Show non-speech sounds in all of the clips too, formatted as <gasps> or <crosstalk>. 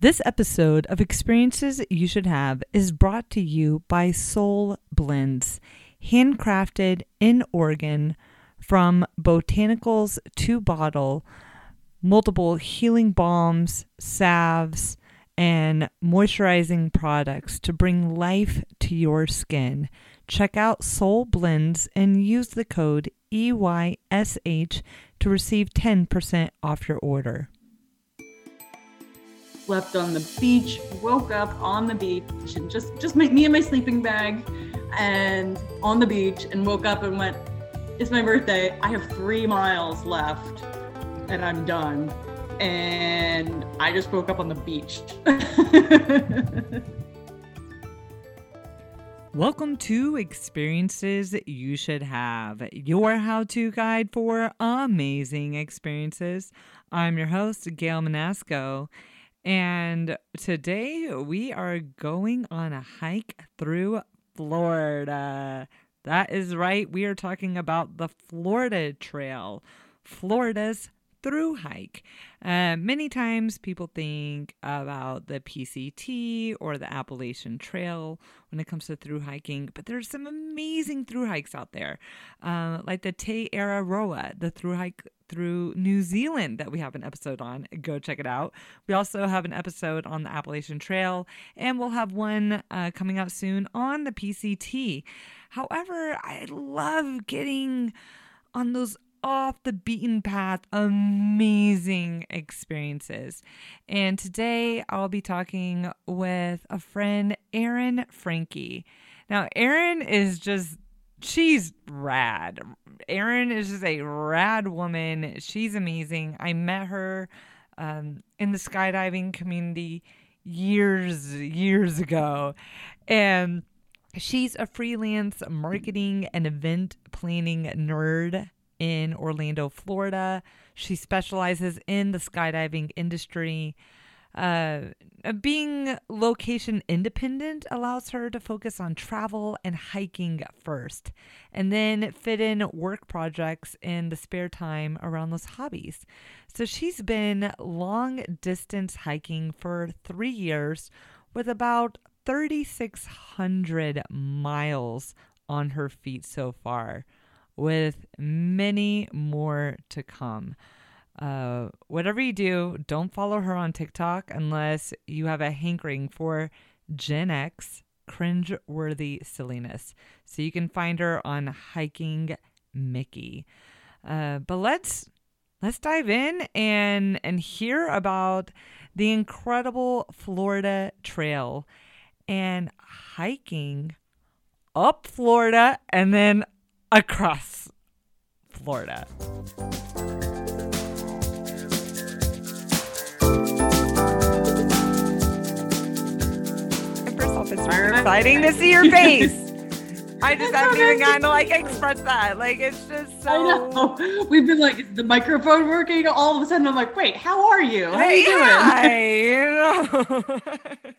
This episode of Experiences You Should Have is brought to you by Soul Blends, handcrafted in Oregon from botanicals to bottle, multiple healing balms, salves, and moisturizing products to bring life to your skin. Check out Soul Blends and use the code EYSH to receive 10% off your order slept on the beach, woke up on the beach, and just just me and my sleeping bag, and on the beach, and woke up and went, "It's my birthday. I have three miles left, and I'm done." And I just woke up on the beach. <laughs> Welcome to Experiences You Should Have, your how to guide for amazing experiences. I'm your host, Gail Manasco, and today we are going on a hike through Florida. That is right. We are talking about the Florida Trail, Florida's through hike. Uh, many times people think about the PCT or the Appalachian Trail when it comes to through hiking, but there's some amazing through hikes out there, uh, like the Te Araroa, the through hike through New Zealand that we have an episode on. Go check it out. We also have an episode on the Appalachian Trail, and we'll have one uh, coming out soon on the PCT. However, I love getting on those off the beaten path, amazing experiences. And today I'll be talking with a friend, Erin Frankie. Now, Erin is just, she's rad. Erin is just a rad woman. She's amazing. I met her um, in the skydiving community years, years ago. And she's a freelance marketing and event planning nerd in Orlando, Florida. She specializes in the skydiving industry. Uh, being location independent allows her to focus on travel and hiking first, and then fit in work projects in the spare time around those hobbies. So she's been long distance hiking for three years with about 3,600 miles on her feet so far with many more to come. Uh, whatever you do, don't follow her on TikTok unless you have a hankering for Gen X cringe-worthy silliness. So you can find her on Hiking Mickey. Uh, but let's let's dive in and and hear about the incredible Florida Trail and hiking up Florida and then across Florida. It's very exciting to see your face. <laughs> I just haven't even gotten to like express that. Like it's just so. I know. We've been like, the microphone working? All of a sudden, I'm like, wait, how are you? How are you yeah, doing? <laughs>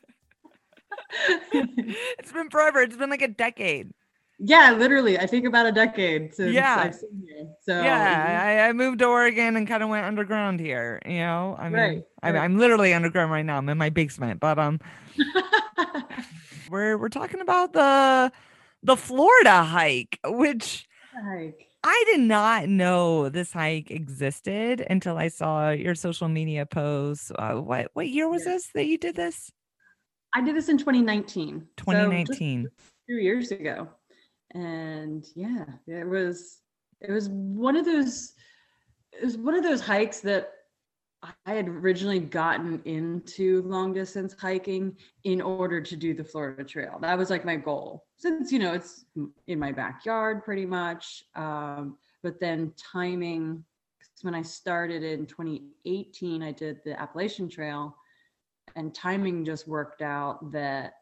It's been forever. It's been like a decade. Yeah, literally. I think about a decade since Yeah. I've seen you. So yeah, I, I moved to Oregon and kind of went underground here. You know, I mean, Right, I, right. I'm literally underground right now. I'm in my basement, but um, <laughs> we're we're talking about the the Florida hike, which Like, I did not know this hike existed until I saw your social media posts. Uh, what what year was Yeah. this that you did this? I did this in 2019. so 2019. two years ago and yeah it was it was one of those it was one of those hikes that i had originally gotten into long distance hiking in order to do the florida trail that was like my goal since you know it's in my backyard pretty much um, but then timing when i started in 2018 i did the appalachian trail and timing just worked out that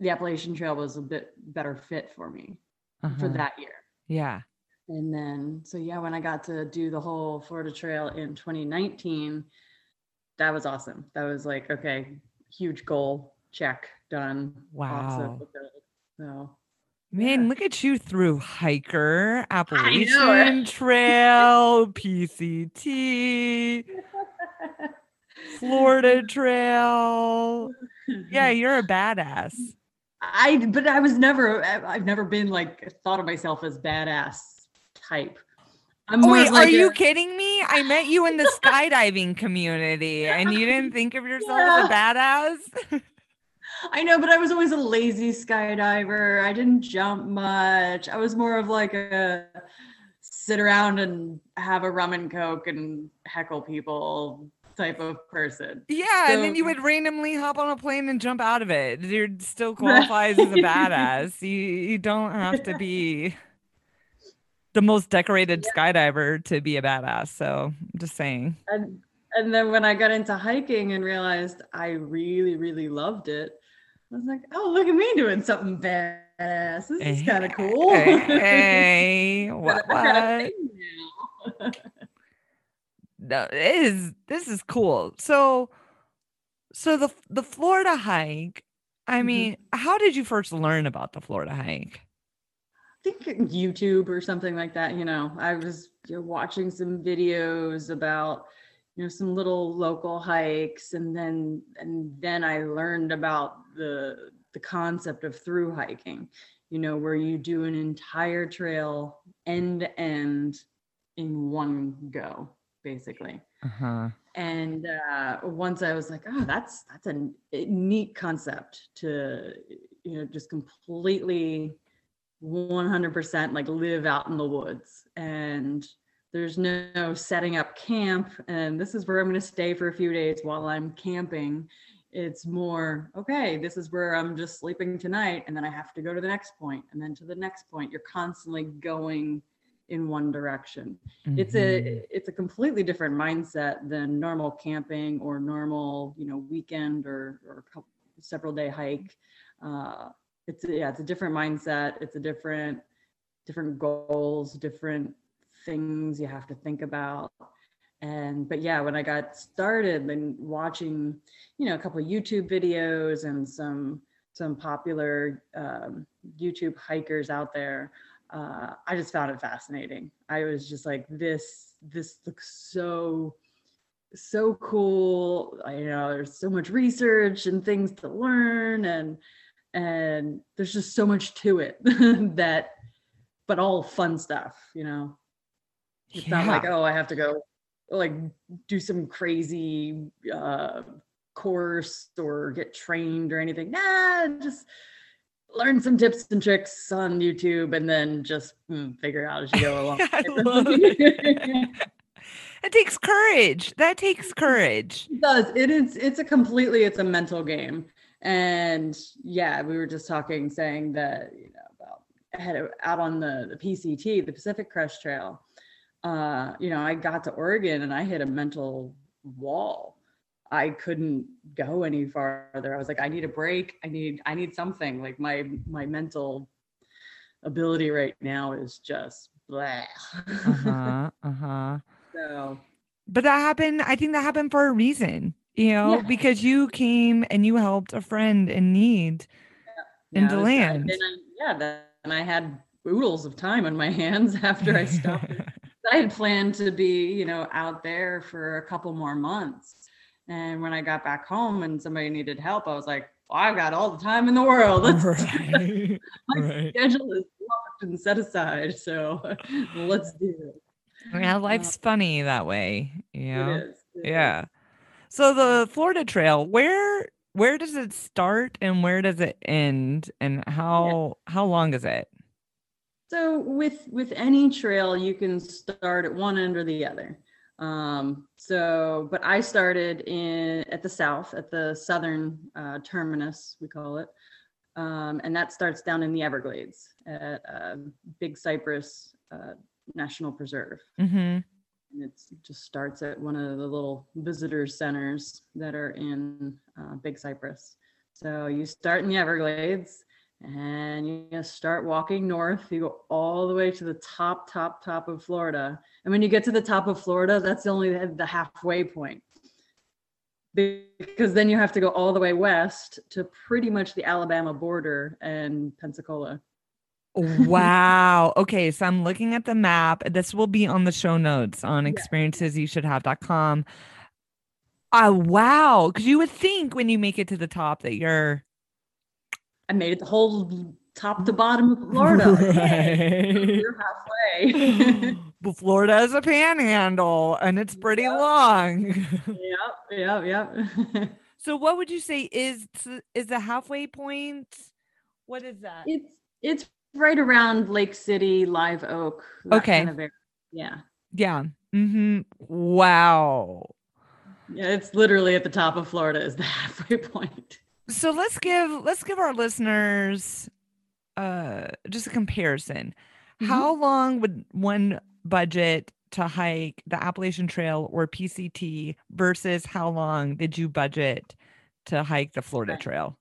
the Appalachian Trail was a bit better fit for me for Uh-huh. that year. Yeah. And then, so yeah, when I got to do the whole Florida Trail in 2019, that was awesome. That was like, okay, huge goal, check, done. Wow. So Man, look at you through hiker, Appalachian? Trail, <laughs> PCT. Florida <laughs> Trail. Yeah, you're a badass. I but I was never I've never been like thought of myself as badass type. I'm oh, wait, like are a, you kidding me? I met you in the <laughs> skydiving community and you didn't think of yourself yeah. as a badass? I know, but I was always a lazy skydiver. I didn't jump much. I was more of like a sit around and have a rum and coke and heckle people type of person. Yeah, so, and then you would randomly hop on a plane and jump out of it. You're still <laughs> qualifies as a badass. You you don't have to be the most decorated yeah. skydiver to be a badass. So I'm just saying. And and then when I got into hiking and realized I really, really loved it, I was like, oh, look at me doing something badass. This is kind of cool. Hey, <laughs> what? what? <laughs> no, it is. This is cool. So, so the the Florida hike. I mm-hmm. mean, mm-hmm. how did you first learn about the Florida hike? Think YouTube or something like that. You know, I was you know, watching some videos about you know some little local hikes, and then and then I learned about the the concept of through hiking. You know, where you do an entire trail end to end in one go, basically. Uh-huh. And uh, once I was like, oh, that's that's a neat concept to you know just completely 100% like live out in the woods. And there's no setting up camp. And this is where i'm going to stay for a few days while i'm camping. It's more okay this is where i'm just sleeping tonight and then i have to go to the next point and then to the next point. You're constantly going in one direction. Mm-hmm. it's a mm-hmm. it's a completely different mindset than normal camping or normal you know weekend or or several day hike. Uh, it's a, yeah it's a different mindset. It's a different different goals different things you have to think about. And but yeah when i got started and watching you know a couple of youtube videos and some some popular um, youtube hikers out there uh, i just found it fascinating. I was just like this this looks so so cool. I, you know there's so much research and things to learn and and there's just so much to it <laughs> that but all fun stuff you know? It's yeah. not like oh i have to go like do some crazy uh course or get trained or anything. Nah just learn some tips and tricks on youtube and then just mm, figure out as you go <laughs> along. <laughs> It. takes courage. That takes courage. It does. It is it's a completely it's a mental game and yeah, we were just talking, saying that you know about head out on the the PCT, the Pacific Crest Trail. Uh, you know, I got to Oregon and I hit a mental wall. I couldn't go any farther. I was like, I need a break. I need I need something. Like my my mental ability right now is just blah. uh-huh. <laughs> Uh-huh. So but that happened, I think that happened for a reason you <laughs> know, yeah. because you came and you helped a friend in need yeah. in yeah, DeLand. I, yeah, then I had oodles of time on my <laughs> hands after I stopped. <laughs> I had planned to be, you know, out there for a couple more months. And when I got back home and somebody needed help, I was like, well, I've got all the time in the world. Let's right. my right. schedule is locked and set aside. So let's do it. Yeah, life's uh, funny that way. You know? It is, it yeah. Is. So the Florida Trail, where where does it start and where does it end and how yeah. how long is it? So with with any trail, you can start at one end or the other. Um, so, but I started in at the south, at the southern uh, terminus, we call it, um, and that starts down in the Everglades at uh, Big Cypress uh, National Preserve. Mm-hmm it just starts at one of the little visitor centers that are in uh, Big Cypress. So you start in the Everglades and you just start walking north. You go all the way to the top, top, top of Florida. And when you get to the top of Florida, that's only the halfway point. Because then you have to go all the way west to pretty much the Alabama border and Pensacola wow. Okay. So I'm looking at the map. This will be on the show notes on experiencesyoushouldhave.com. Oh ah, wow! Because you would think when you make it to the top that you're. I made it the whole top to bottom of Florida. Right. you're halfway. <laughs> but Florida has a panhandle and it's pretty Yep. long. yep, yep, yep. <laughs> so what would you say is is the halfway point? What is that? it's it's right around Lake City, Live Oak. Okay. kind of area. Yeah. Yeah. Mm-hmm. Wow. Yeah, it's literally at the top of Florida is the <laughs> halfway point. So let's give let's give our listeners uh just a comparison. Mhm. How long would one budget to hike the Appalachian Trail or PCT versus how long did you budget to hike the Florida. Trail?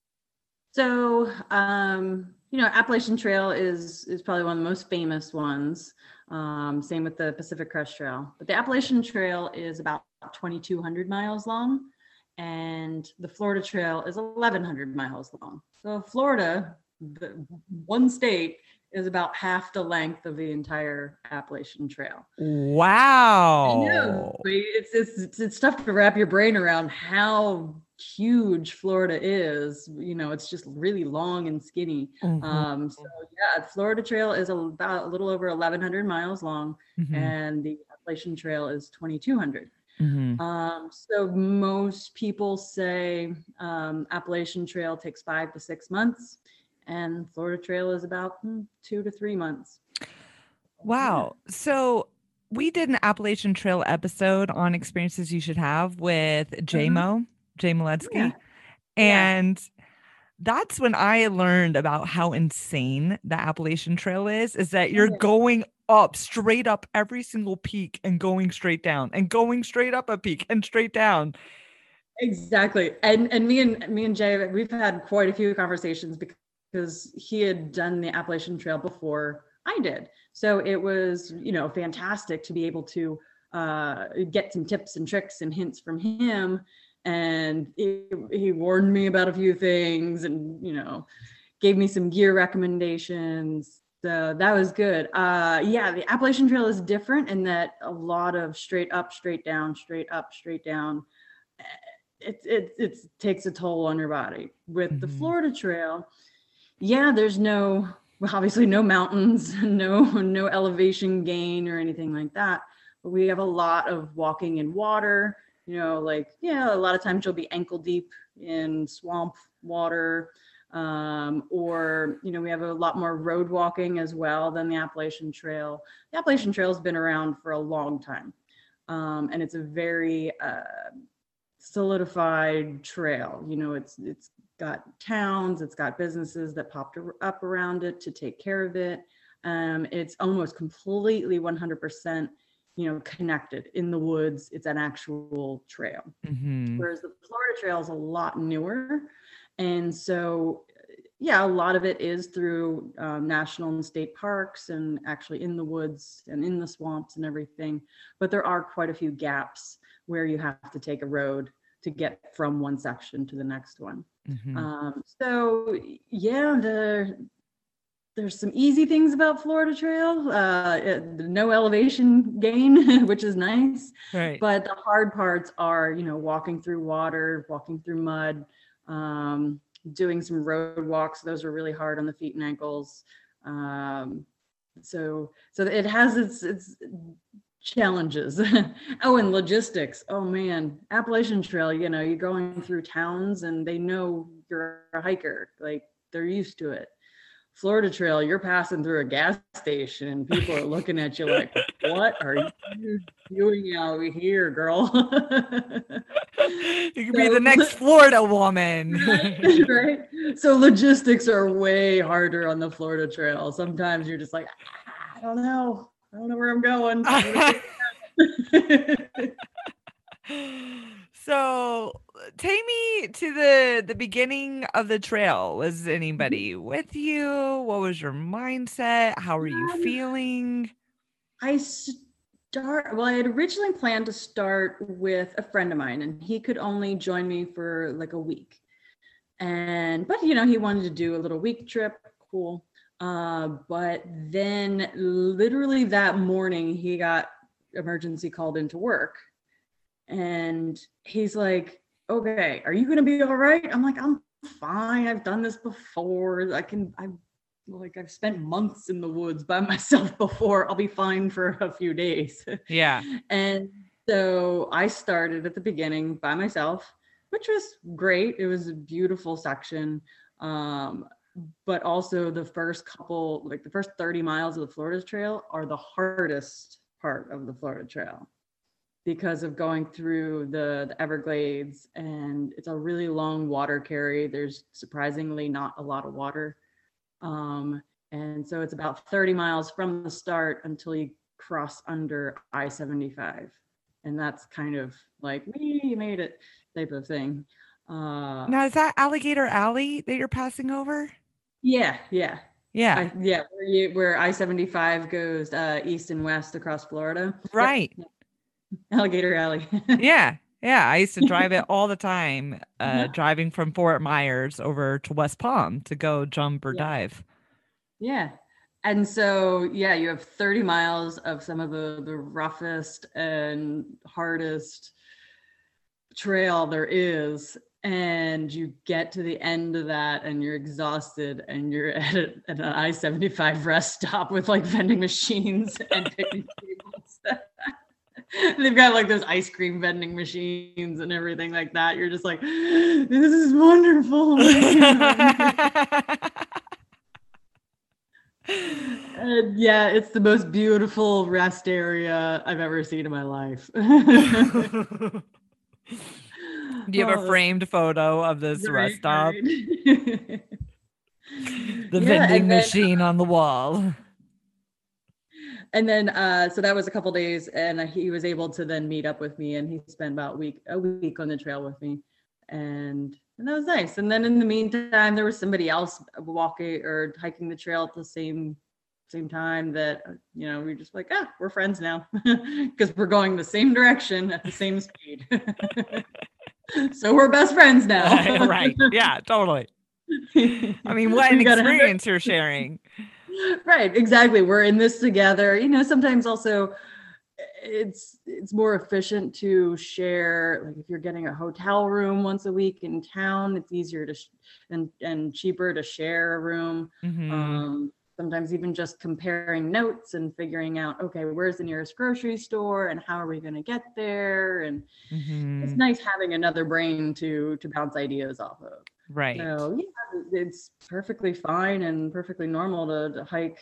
So, um, you know, Appalachian Trail is is probably one of the most famous ones. Um, same with the Pacific Crest Trail, but the Appalachian Trail is about 2,200 miles long, and the Florida Trail is 1,100 miles long. So, Florida, the one state, is about half the length of the entire Appalachian Trail. Wow. I know. It's, it's it's it's tough to wrap your brain around how huge Florida is. You know, it's just really long and skinny. Mhm, Um, so yeah, Florida Trail is about a little over 1,100 miles long, mhm, and the Appalachian Trail is 2,200. mhm. Um, so most people say um, Appalachian Trail takes five to six months, and Florida Trail is about mm, two to three months. Wow. So we did an Appalachian Trail episode on experiences you should have with JMO, Jay Moletsky. Mm-hmm. Yeah. And that's when I learned about how insane the Appalachian Trail is, is that you're Yeah. going up straight up every single peak and going straight down and going straight up a peak and straight down. Exactly. And and me and me and Jay, we've had quite a few conversations because he had done the Appalachian Trail before I did. So it was, you know, fantastic to be able to uh, get some tips and tricks and hints from him. And he, he warned me about a few things and, you know, gave me some gear recommendations. So that was good. Uh, yeah, the Appalachian Trail is different in that a lot of straight up, straight down, straight up, straight down it, it, it takes a toll on your body. With the Mhm. Florida Trail, yeah, there's no, obviously no mountains, <laughs> no, no elevation gain or anything like that. But we have a lot of walking in water, you know, like, yeah, a lot of times you'll be ankle deep in swamp water. Um, or, you know, we have a lot more road walking as well than the Appalachian Trail. The Appalachian Trail has been around for a long time. Um, and it's a very, uh, solidified trail. You know, it's it's got towns, it's got businesses that popped up around it to take care of it. Um, it's almost completely 100%, you know, connected in the woods. It's an actual trail. Mhm. Whereas the Florida Trail is a lot newer, and so yeah, a lot of it is through um, national and state parks and actually in the woods and in the swamps and everything. But there are quite a few gaps where you have to take a road to get from one section to the next one. Mhm. Um, so yeah, there there's some easy things about Florida Trail. Uh, no elevation gain, <laughs> which is nice. right. But the hard parts are, you know, walking through water, walking through mud, um, doing some road walks. Those are really hard on the feet and ankles. Um, so, so it has its its challenges. <laughs> oh, and logistics. Oh man, Appalachian Trail. You know, you're going through towns, and they know you're a hiker. Like they're used to it. Florida Trail, you're passing through a gas station and people are looking at you like, what are you doing out here, girl? <laughs> you could be the next <laughs> Florida woman. <laughs> right? So logistics are way harder on the Florida Trail. Sometimes you're just like, "Ah, I don't know. I don't know where I'm going. So take me to the the beginning of the trail was anybody with you what was your mindset how were you Um, feeling I start well, I had originally planned to start with a friend of mine, and he could only join me for like a week. And but you know, he wanted to do a little week trip, cool. Uh, but then literally that morning he got emergency called into work. And he's like, okay, are you going to be all right? I'm like, I'm fine. I've done this before. I can, I like, I've spent months in the woods by <laughs> myself before. I'll be fine for a few days. Yeah. <laughs> and so I started at the beginning by myself, which was great. It was a beautiful section. Um, but also the first couple, like the first 30 miles of the Florida Trail are the hardest part of the Florida Trail because of going through the, the Everglades and it's a really long water carry. There's surprisingly not a lot of water. Um, and so it's about 30 miles from the start until you cross under I 75. And that's kind of like, we made it type of thing. Uh, Now, is that Alligator Alley that you're passing over? yeah, yeah. Yeah. I, yeah, where you where I seventy five goes uh, east and west across Florida. Right. Alligator Alley. <laughs> Yeah. Yeah. I used to drive it <laughs> all the time, uh, Yeah. driving from Fort Myers over to West Palm to go jump or Yeah. dive. yeah. And so yeah, you have 30 miles of some of the the roughest and hardest trail there is. And you get to the end of that and you're exhausted and you're <laughs> at, a, at an I 75 rest stop with like vending machines and picnic tables. <laughs> They've got like those ice cream vending machines and everything like that. You're just like, <gasps> this is wonderful. <laughs> And yeah, it's the most beautiful rest area I've ever seen in my life. <laughs> Do you have a Oh, framed photo of this right, rest stop? right. The Yeah, vending then- machine on the wall. And then uh so that was a couple days and he was able to then meet up with me and he spent about a week a week on the trail with me and and that was nice and then in the meantime there was somebody else walking or hiking the trail at the same same time that you know we are just like ah we're friends now <laughs> because we're going the same direction at the same speed <laughs> so we're best friends now <laughs> right. Yeah, totally. I mean, what an We gotta have- experience you're sharing. <laughs> right exactly we're in this together you know sometimes also it's it's more efficient to share like if you're getting a hotel room once a week in town it's easier to sh- and and cheaper to share a room Mhm. um sometimes even just comparing notes and figuring out okay where's the nearest grocery store and how are we going to get there and it's Mhm. nice having another brain to to bounce ideas off of Right. so yeah, it's perfectly fine and perfectly normal to, to hike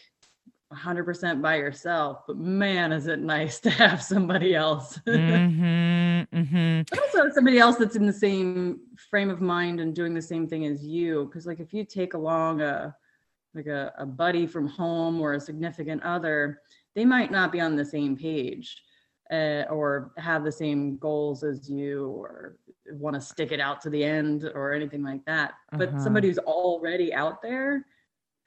100% by yourself. But man, is it nice <laughs> to have somebody else. <laughs> hmm hmm but also somebody else that's in the same frame of mind and doing the same thing as you. Because like if you take along a like a, a buddy from home or a significant other, they might not be on the same page. Uh, or have the same goals as you or want to stick it out to the end or anything like that but Uh-huh. somebody who's already out there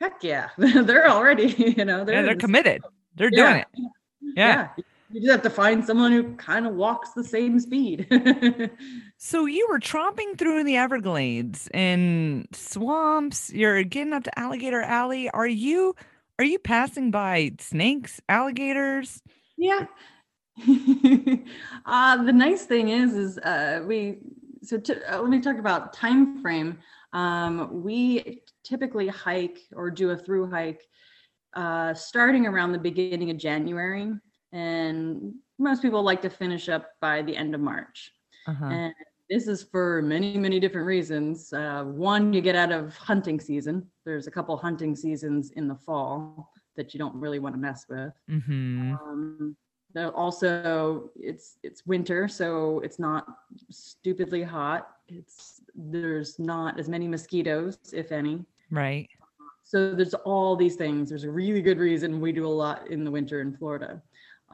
heck yeah <laughs> they're already you know Yeah, they're the- committed. They're doing it. Yeah. you just have to find someone who kind of walks the same speed <laughs> So you were tromping through the Everglades in swamps. You're getting up to Alligator Alley. Are you are you passing by snakes, alligators? Yeah. <laughs> uh, the nice thing is, is uh, we. So t- uh, let me talk about time frame. Um, we typically hike or do a through hike uh, starting around the beginning of January, and most people like to finish up by the end of March. Uh-huh. And this is for many, many different reasons. Uh, one, you get out of hunting season. There's a couple hunting seasons in the fall that you don't really want to mess with. Mm-hmm. Um, also, it's it's winter, so it's not stupidly hot. It's there's not as many mosquitoes, if any. Right. So there's all these things. There's a really good reason we do a lot in the winter in Florida.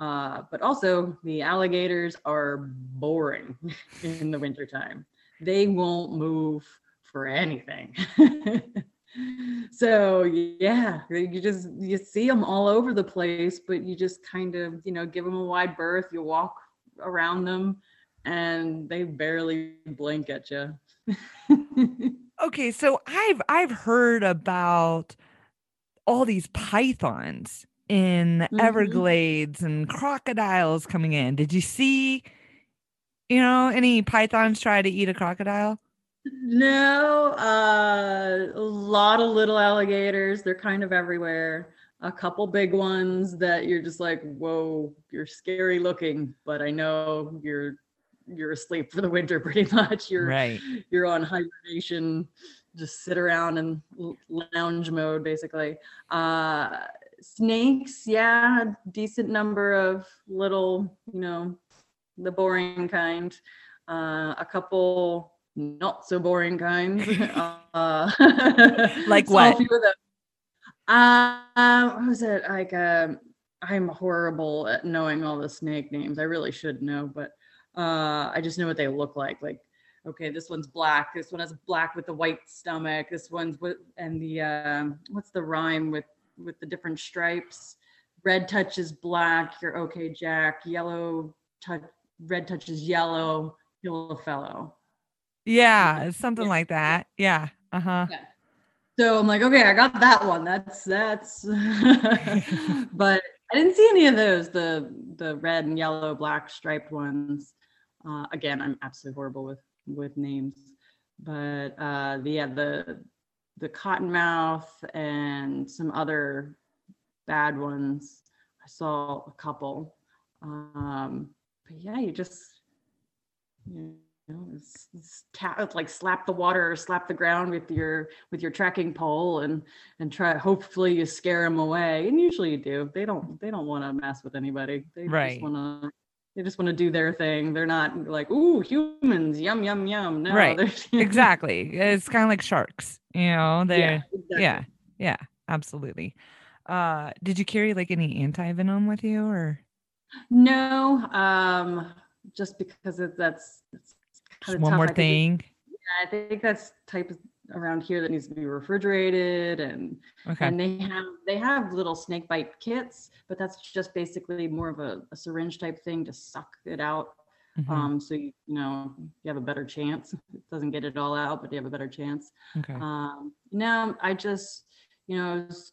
Uh, but also the alligators are boring <laughs> in the wintertime. They won't move for anything. <laughs> so yeah, you just you see them all over the place, but you just kind of you know give them a wide berth. You walk around them, and they barely blink at you. <laughs> Okay, so I've I've heard about all these pythons in the Mhm. Everglades and crocodiles coming in. Did you see You know, any pythons try to eat a crocodile? No, uh, a lot of little alligators. They're kind of everywhere. A couple big ones that you're just like, whoa, you're scary looking, but I know you're you're asleep for the winter <laughs> pretty much. You're Right. you're on hibernation, just sit around in lounge mode basically. Uh, snakes, yeah, decent number of little, you know, the boring kind. Uh, a couple not so boring kinds. <laughs> uh, <laughs> Like saw what? A few of them. Um, what was it like? Um, I'm horrible at knowing all the snake names. I really should know, but uh, I just know what they look like. Like, okay, this one's black. This one has black with the white stomach. This one's with and the um, what's the rhyme with with the different stripes? Red touches black. You're okay, Jack. Yellow touch. Red touches yellow. Kill a fellow. Yeah, something Yeah. like that. Yeah. Uh huh. So I'm like, okay, I got that one. That's that's. <laughs> <laughs> but I didn't see any of those. The the red and yellow, black striped ones. Uh, again, I'm absolutely horrible with with names. But uh, the yeah the the cottonmouth and some other bad ones. I saw a couple. Um, but yeah, you just you know, it's, it's like slap the water or slap the ground with your with your trekking pole and and try. Hopefully, you scare them away, and usually you do. They don't they don't want to mess with anybody. They Right. just want to. They just want to do their thing. They're not like, ooh, humans, yum, yum, yum. No, Right. <laughs> Exactly. It's kind of like sharks. You know, they're Yeah, exactly. yeah, yeah, absolutely. Uh, did you carry like any anti venom with you or No, um, just because it, that's, that's just kind of one more I think thing? I think that's type of around here that needs to be refrigerated and Okay. and they have they have little snake bite kits, but that's just basically more of a, a syringe type thing to suck it out. Mhm, Um, so you, you know you have a better chance. <laughs> It doesn't get it all out, but you have a better chance. okay. Um, no, I just, you know, was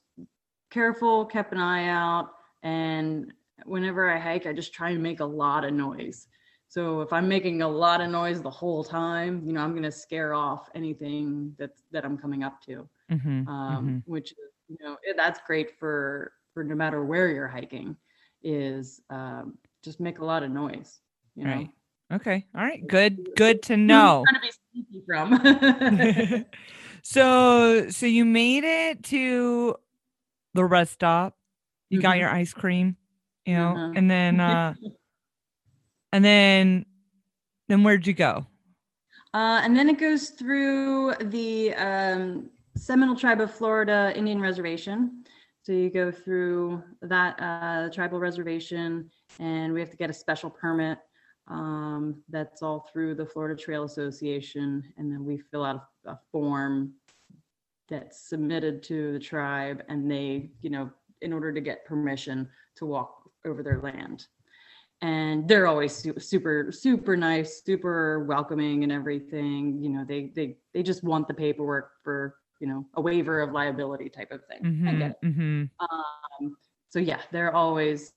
careful, kept an eye out, and whenever I hike, I just try and make a lot of noise. So if I'm making a lot of noise the whole time, you know, I'm gonna scare off anything that that I'm coming up to. Mhm, Um, which you know, that's great for for no matter where you're hiking, is um, just make a lot of noise. You know, Right. Okay. All right. Good. Good to know. Trying to be sneaky from. <laughs> so so you made it to the rest stop. You got Mhm. your ice cream, you know, Uh-huh. and then uh <laughs> and then then where'd you go? Uh, and then it goes through the um, Seminole Tribe of Florida Indian Reservation. So you go through that uh, tribal reservation, and we have to get a special permit. Um, that's all through the Florida Trail Association, and then we fill out a, a form that's submitted to the tribe, and they, you know, in order to get permission to walk over their land and they're always su- super super nice super welcoming and everything you know they they they just want the paperwork for you know a waiver of liability type of thing. I get it. hmm um, so yeah they're always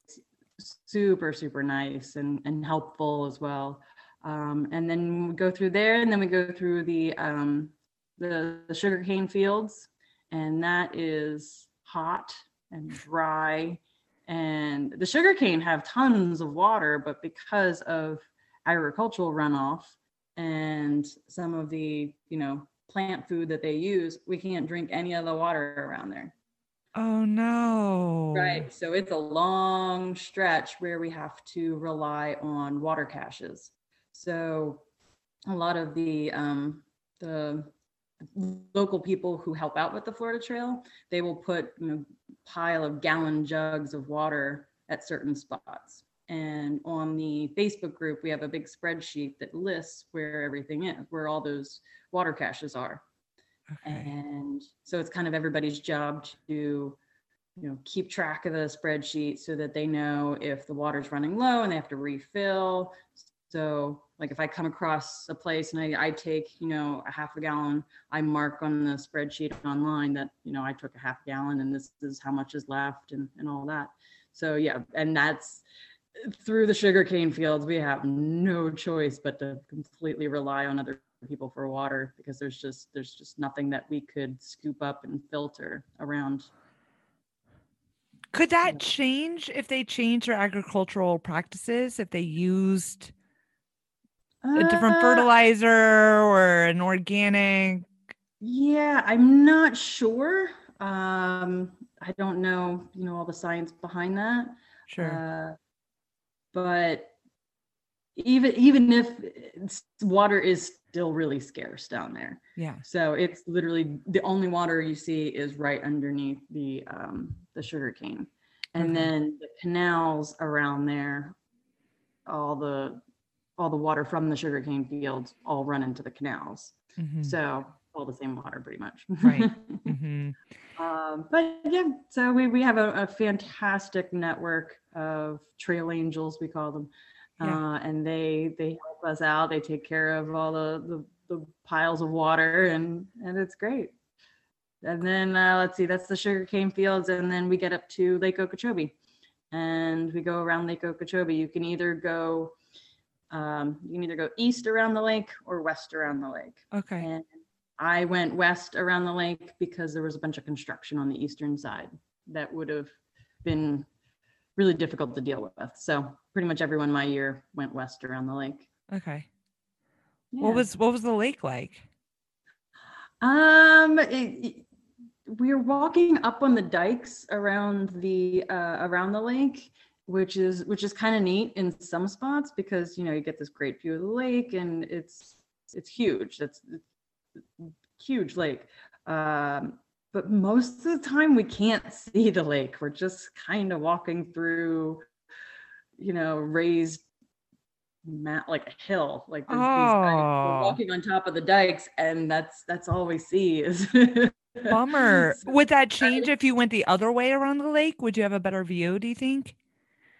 super super nice and and helpful as well. Um, and then we go through there and then we go through the um, the, the sugarcane fields and that is hot and dry and the sugarcane have tons of water but because of agricultural runoff and some of the you know plant food that they use we can't drink any of the water around there Oh no. Right. So it's a long stretch where we have to rely on water caches. So a lot of the um, the local people who help out with the Florida Trail, they will put you know pile of gallon jugs of water at certain spots. And on the Facebook group, we have a big spreadsheet that lists where everything is, where all those water caches are Okay. and so it's kind of everybody's job to you know keep track of the spreadsheet so that they know if the water's running low and they have to refill so like if i come across a place and i, I take you know a half a gallon i mark on the spreadsheet online that you know i took a half gallon and this is how much is left and, and all that so yeah and that's through the sugarcane fields, we have no choice but to completely rely on other people for water because there's just there's just nothing that we could scoop up and filter around. Could that change if they changed their agricultural practices? If they used a different Uh, fertilizer or an organic? Yeah, I'm not sure. Um, I don't know, you know, all the science behind that. Sure. Uh, but even even if water is still really scarce down there, yeah. so it's literally the only water you see is right underneath the um, the sugar cane, and Okay. then the canals around there, all the all the water from the sugarcane fields all run into the canals. Mhm. So all the same water, pretty much. Right. <laughs> Mhm. um, but yeah, so we we have a, a fantastic network of trail angels, we call them, Yeah. uh, and they they help us out. They take care of all the the, the piles of water, and and it's great. And then uh, let's see, that's the sugarcane fields, and then we get up to Lake Okeechobee, and we go around Lake Okeechobee. You can either go um, you can either go east around the lake or west around the lake. Okay. And I went west around the lake because there was a bunch of construction on the eastern side that would have been really difficult to deal with. So pretty much everyone my year went west around the lake. Okay. Yeah. What was what was the lake like? um it, it- we were walking up on the dikes around the uh, around the lake which is which is kind of neat in some spots because you know you get this great view of the lake and it's it's huge that's huge lake um but most of the time we can't see the lake we're just kind of walking through you know raised mat like a hill like these dikes. We're Oh. walking on top of the dikes and that's that's all we see is Bummer. <laughs> Would that change if you went the other way around the lake? Would you have a better view, do you think?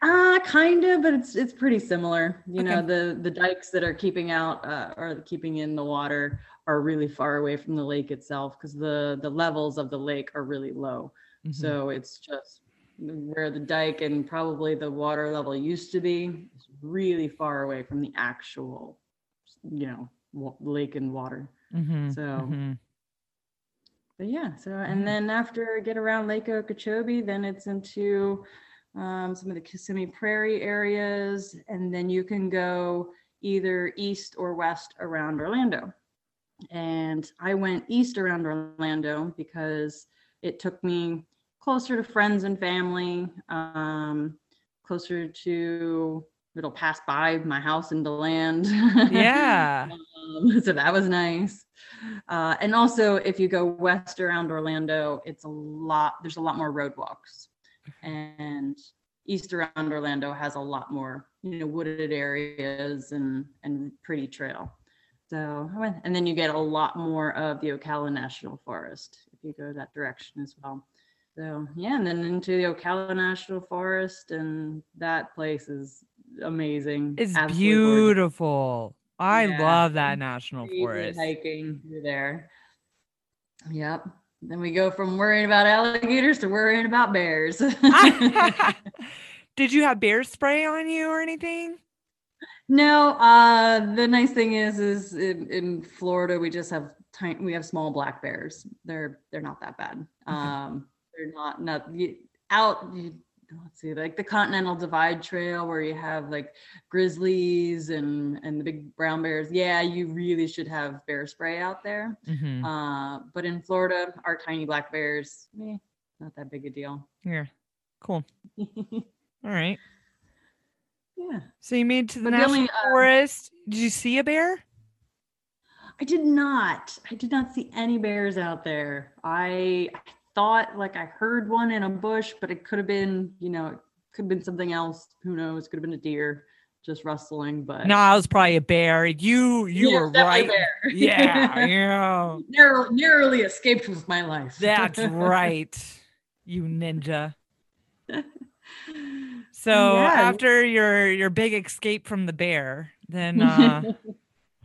Uh kind of, but it's it's pretty similar. You know, the the dikes that are keeping out uh, or keeping in the water are really far away from the lake itself because the the levels of the lake are really low. Mhm. So it's just where the dike and probably the water level used to be is really far away from the actual, you know, wa- lake and water. Mhm, So mhm. but yeah so and then after get around lake okeechobee then it's into um, some of the kissimmee prairie areas and then you can go either east or west around orlando and i went east around orlando because it took me closer to friends and family um, closer to it'll pass by my house in DeLand. <laughs> Yeah. um, <laughs> so that was nice. Uh, and also, if you go west around Orlando, it's a lot. There's a lot more road walks, and east around Orlando has a lot more, you know, wooded areas and and pretty trail. So, and then you get a lot more of the Ocala National Forest if you go that direction as well. So yeah, and then into the Ocala National Forest, and that place is amazing. It's absolutely gorgeous. beautiful. I Yeah. love that national forest. hiking through there. Yep. Then we go from worrying about alligators to worrying about bears. <laughs> Did you have bear spray on you or anything? no, uh, the nice thing is, is in, in Florida we just have tiny, we have small black bears. They're they're not that bad. Um, they're not not out. You, let's see, like the Continental Divide Trail where you have like grizzlies and and the big brown bears. Yeah, you really should have bear spray out there. Mhm. Uh, but in Florida, our tiny black bears, eh, not that big a deal. Yeah, Cool. <laughs> All right. yeah. So you made it to the But national only, uh, forest. Did you see a bear? I did not. I did not see any bears out there. I, I thought like I heard one in a bush, but it could have been, you know, it could have been something else. Who knows? Could have been a deer just rustling, but No, I was probably a bear. You you Yeah, were right. bear. Yeah, <laughs> yeah. Narrow, narrowly escaped with my life. That's <laughs> right. You ninja. <laughs> So Yeah. after your your big escape from the bear, then uh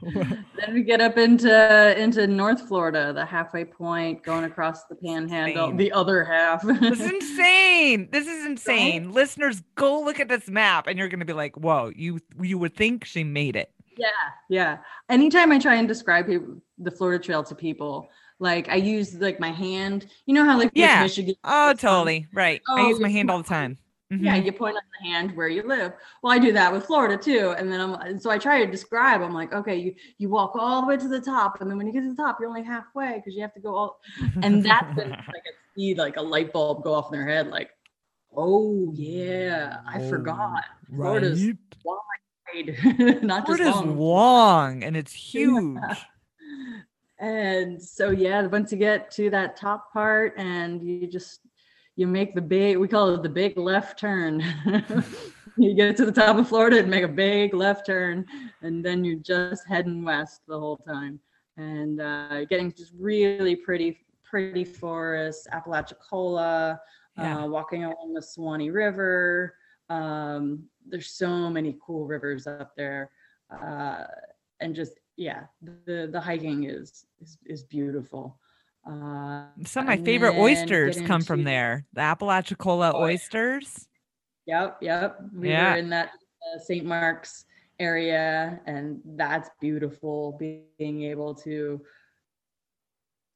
<laughs> then we get up into into North Florida, the halfway point, going across the Panhandle, Insane. the other half. this is insane. This is <laughs> insane. Listeners, go look at this map and you're gonna be like, whoa, you you would think she made it. Yeah, yeah. Anytime I try and describe people, the Florida Trail to people, like I use like my hand. You know how like Yeah. Michigan. Oh, totally. Right. I Oh, use my hand all the time. Yeah, Mhm. you point on the hand where you live. Well, I do that with Florida too, and then I'm and so I try to describe. I'm like, okay, you you walk all the way to the top, and then when you get to the top, you're only halfway because you have to go all. <laughs> And that's when like I see like a light bulb go off in their head, like, oh yeah, I Oh, forgot. Florida's right. wide, <laughs> not just Florida's long. long and it's <laughs> huge. and so yeah once you get to that top part and you just you make the big we call it the big left turn. <laughs> You get to the top of florida and make a big left turn and then you're just heading west the whole time. And uh, getting just really pretty pretty forests apalachicola Yeah. uh, walking along the suwannee river. Um, there's so many cool rivers up there uh, and just yeah the the hiking is is, is beautiful uh Some of my favorite oysters come from there. The Apalachicola Oh, oysters. yep yep we Yeah. were in that uh, st mark's area and that's beautiful being able to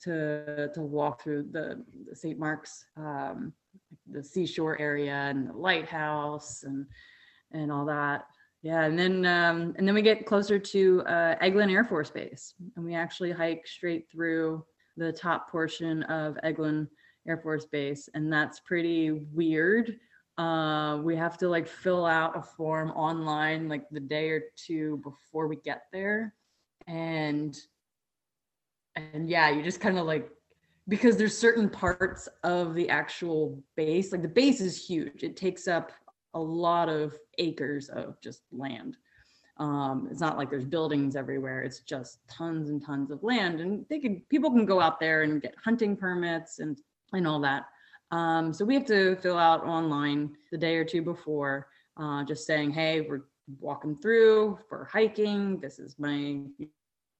to to walk through the, the st mark's um the seashore area and the lighthouse and and all that yeah and then um and then we get closer to uh eglin air force base and we actually hike straight through the top portion of eglin air force base and that's pretty weird. Uh we have to like fill out a form online like the day or two before we get there. And and yeah you just kind of like because there's certain parts of the actual base like the base is huge. It takes up a lot of acres of just land um it's not like there's buildings everywhere. It's just tons and tons of land and they can people can go out there and get hunting permits and and all that. Um so we have to fill out online the day or two before uh just saying hey we're walking through for hiking. This is my you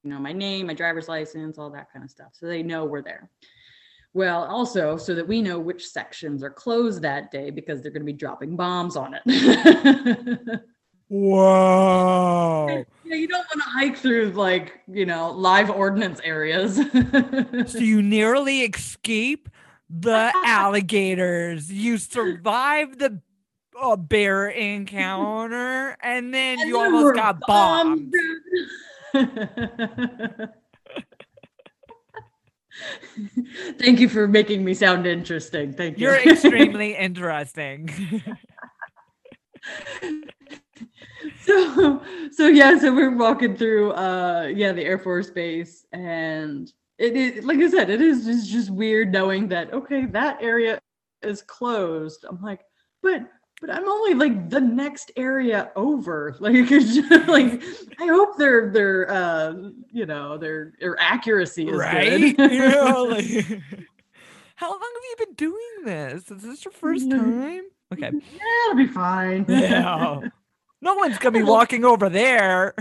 know my name my driver's license all that kind of stuff. So they know we're there. Well, also so that we know which sections are closed that day because they're going to be dropping bombs on it. <laughs> Whoa. yeah, you don't want to hike through like, you know, live ordnance areas. <laughs> so you narrowly escape the <laughs> alligators. You survive the uh, bear encounter, and then And you almost got bombed. <laughs> Thank you for making me sound interesting. Thank you. You're extremely interesting. <laughs> so so yeah so we're walking through uh yeah the air force base and it is like i said it is just, just weird knowing that okay that area is closed i'm like but but i'm only like the next area over <laughs> like just, like i hope their their uh you know their their accuracy is right? good <laughs> Yeah, like- How long have you been doing this? Is this your first time? Okay. yeah it'll be fine Yeah. No one's gonna be <laughs> walking over there.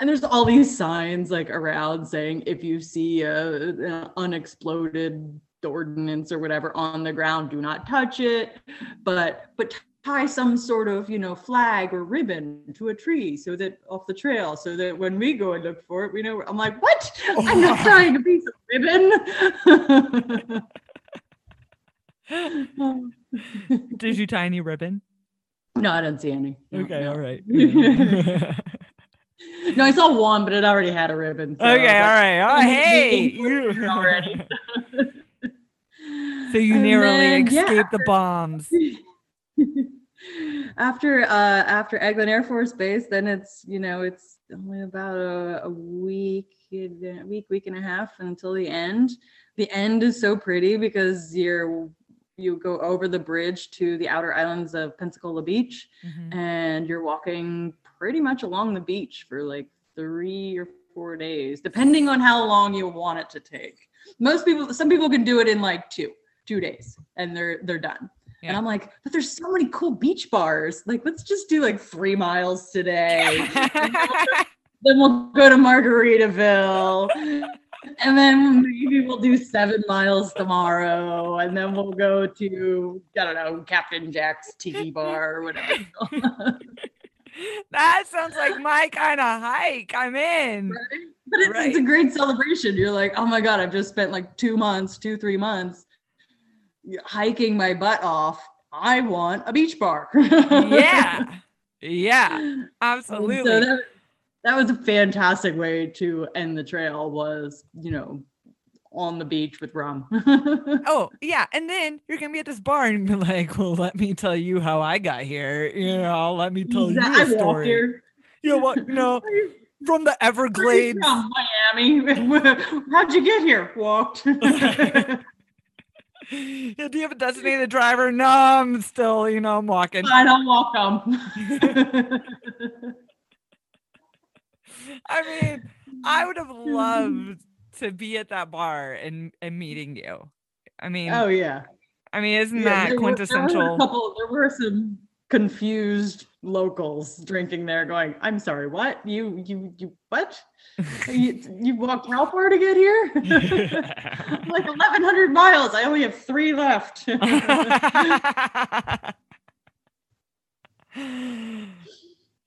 And there's all these signs like around saying if you see a, an unexploded ordinance or whatever on the ground, do not touch it. But but tie some sort of you know flag or ribbon to a tree so that off the trail so that when we go and look for it, we know. I'm like, what? Oh I'm not tying a piece of ribbon. <laughs> <laughs> Did you tie any ribbon? No, I didn't see any. No, Okay, no. all right. <laughs> No, I saw one, but it already had a ribbon. so okay, all right. Oh, mm, mm, hey, you already. <laughs> <laughs> So you And narrowly then, yeah, escaped the bombs. after uh after Eglin Air Force Base, then it's you know it's only about a, a week, a week, week and a half until the end. The end is so pretty because you're you go over the bridge to the outer islands of Pensacola Beach, Mhm. and you're walking pretty much along the beach for like three or four days, depending on how long you want it to take. Most people, some people can do it in like two, two days, and they're they're done. And I'm like, but there's so many cool beach bars. Like, let's just do like three miles today. <laughs> <laughs> then we'll go to Margaritaville. And then maybe we'll do seven miles tomorrow. And then we'll go to, I don't know, Captain Jack's Tiki Bar or whatever. <laughs> that sounds like my kind of hike. I'm in. Right? But it's, right. it's a great celebration. You're like, oh my God, I've just spent like two months, two, three months hiking my butt off. I want a beach bar. <laughs> yeah. Yeah. Absolutely. So that, that was a fantastic way to end the trail was, you know, on the beach with rum. <laughs> oh, yeah. And then you're going to be at this bar and be like, well, let me tell you how I got here. You know, let me tell you a story. Here. You know what? You know, <laughs> from the Everglades. From Miami. <laughs> How'd you get here? Walked. do you have a designated driver? No, I'm still, you know, I'm walking. I don't walk them. I mean, I would have <laughs> loved to be at that bar and and meeting you. I mean, oh yeah. I mean, isn't yeah, that there quintessential? Were, there, were couple, there were some confused locals drinking there, going, "I'm sorry, what? You you you what? <laughs> you, you walked how far to get here? <laughs> like 1,100 miles. I only have three left."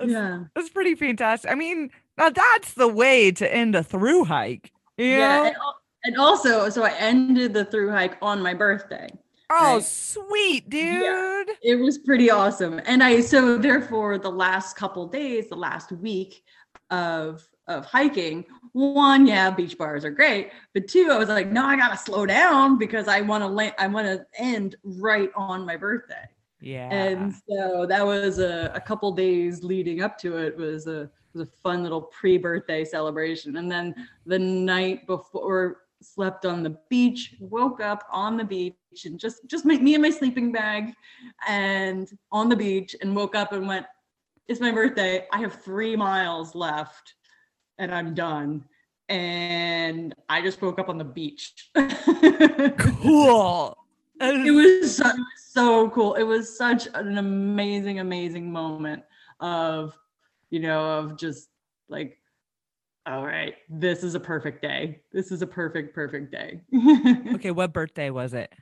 That's, yeah. That's pretty fantastic. I mean, now that's the way to end a through hike. Yeah. And, and, also, so I ended the through hike on my birthday. Oh, right? sweet, dude. Yeah, it was pretty awesome. And I so therefore the last couple days, the last week of of hiking, one, yeah, beach bars are great. But two, I was like, no, I gotta slow down because I want to land, I want to end right on my birthday. Yeah. And so that was a, a couple days leading up to it was a was a fun little pre-birthday celebration. And then the night before slept on the beach, woke up on the beach and just just me and my sleeping bag and on the beach and woke up and went, It's my birthday. I have three miles left and I'm done. And I just woke up on the beach. <laughs> cool. It was so, so cool. It was such an amazing, amazing moment of, you know, of just like, all right, this is a perfect day. This is a perfect, perfect day. <laughs> okay, what birthday was it?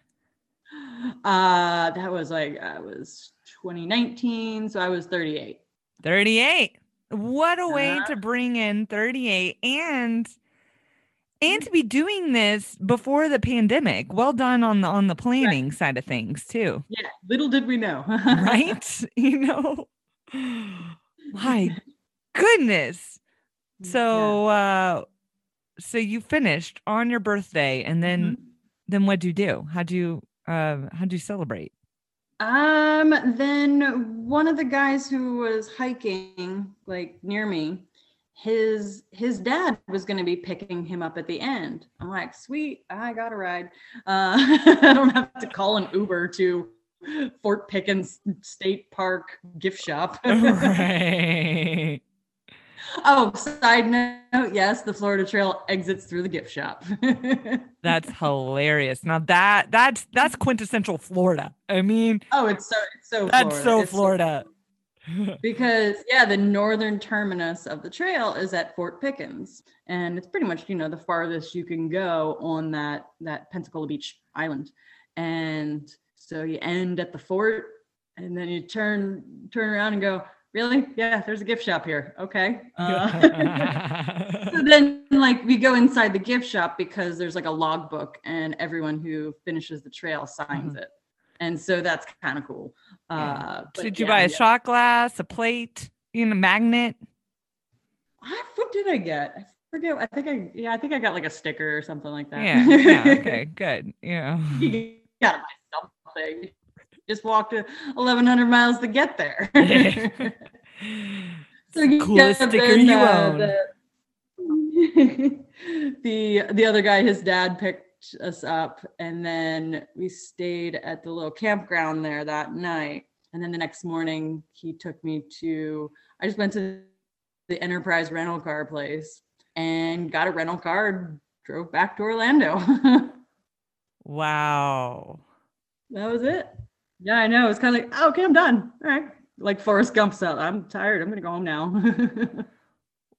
Uh, that was like I was 2019, so I was 38. 38. What a way uh, to bring in 38 and and to be doing this before the pandemic. Well done on the on the planning right. side of things too. Yeah, little did we know. <laughs> right? <laughs> You know. My goodness. So yeah. uh so you finished on your birthday and then mm-hmm. then what do you do? How do you uh how do you celebrate? Um then one of the guys who was hiking like near me his his dad was going to be picking him up at the end. I'm like, sweet, I got a ride. Uh, <laughs> I don't have to call an Uber to Fort Pickens State Park gift shop. <laughs> right. Oh, side note, yes, the Florida Trail exits through the gift shop. <laughs> that's hilarious. Now that that's that's quintessential Florida. I mean, oh, it's so it's so that's Florida. so it's Florida. So <laughs> because yeah, the northern terminus of the trail is at Fort Pickens, and it's pretty much you know the farthest you can go on that that Pensacola Beach island, and so you end at the fort, and then you turn turn around and go. Really? Yeah, there's a gift shop here. Okay. Uh, <laughs> so then, like, we go inside the gift shop because there's like a logbook, and everyone who finishes the trail signs mm-hmm. it and so that's kind of cool. Uh, but, did you yeah, buy a yeah. shot glass, a plate, you know, magnet? I, what did I get? I forget. I think I yeah, I think I got like a sticker or something like that. Yeah. yeah okay. <laughs> Good. Yeah. You buy Just walked 1,100 miles to get there. <laughs> so you coolest sticker you uh, own. The, <laughs> the the other guy, his dad picked us up and then we stayed at the little campground there that night and then the next morning he took me to i just went to the enterprise rental car place and got a rental car drove back to orlando <laughs> wow that was it yeah i know it's kind of like oh, okay i'm done all right like forrest gump style i'm tired i'm gonna go home now <laughs>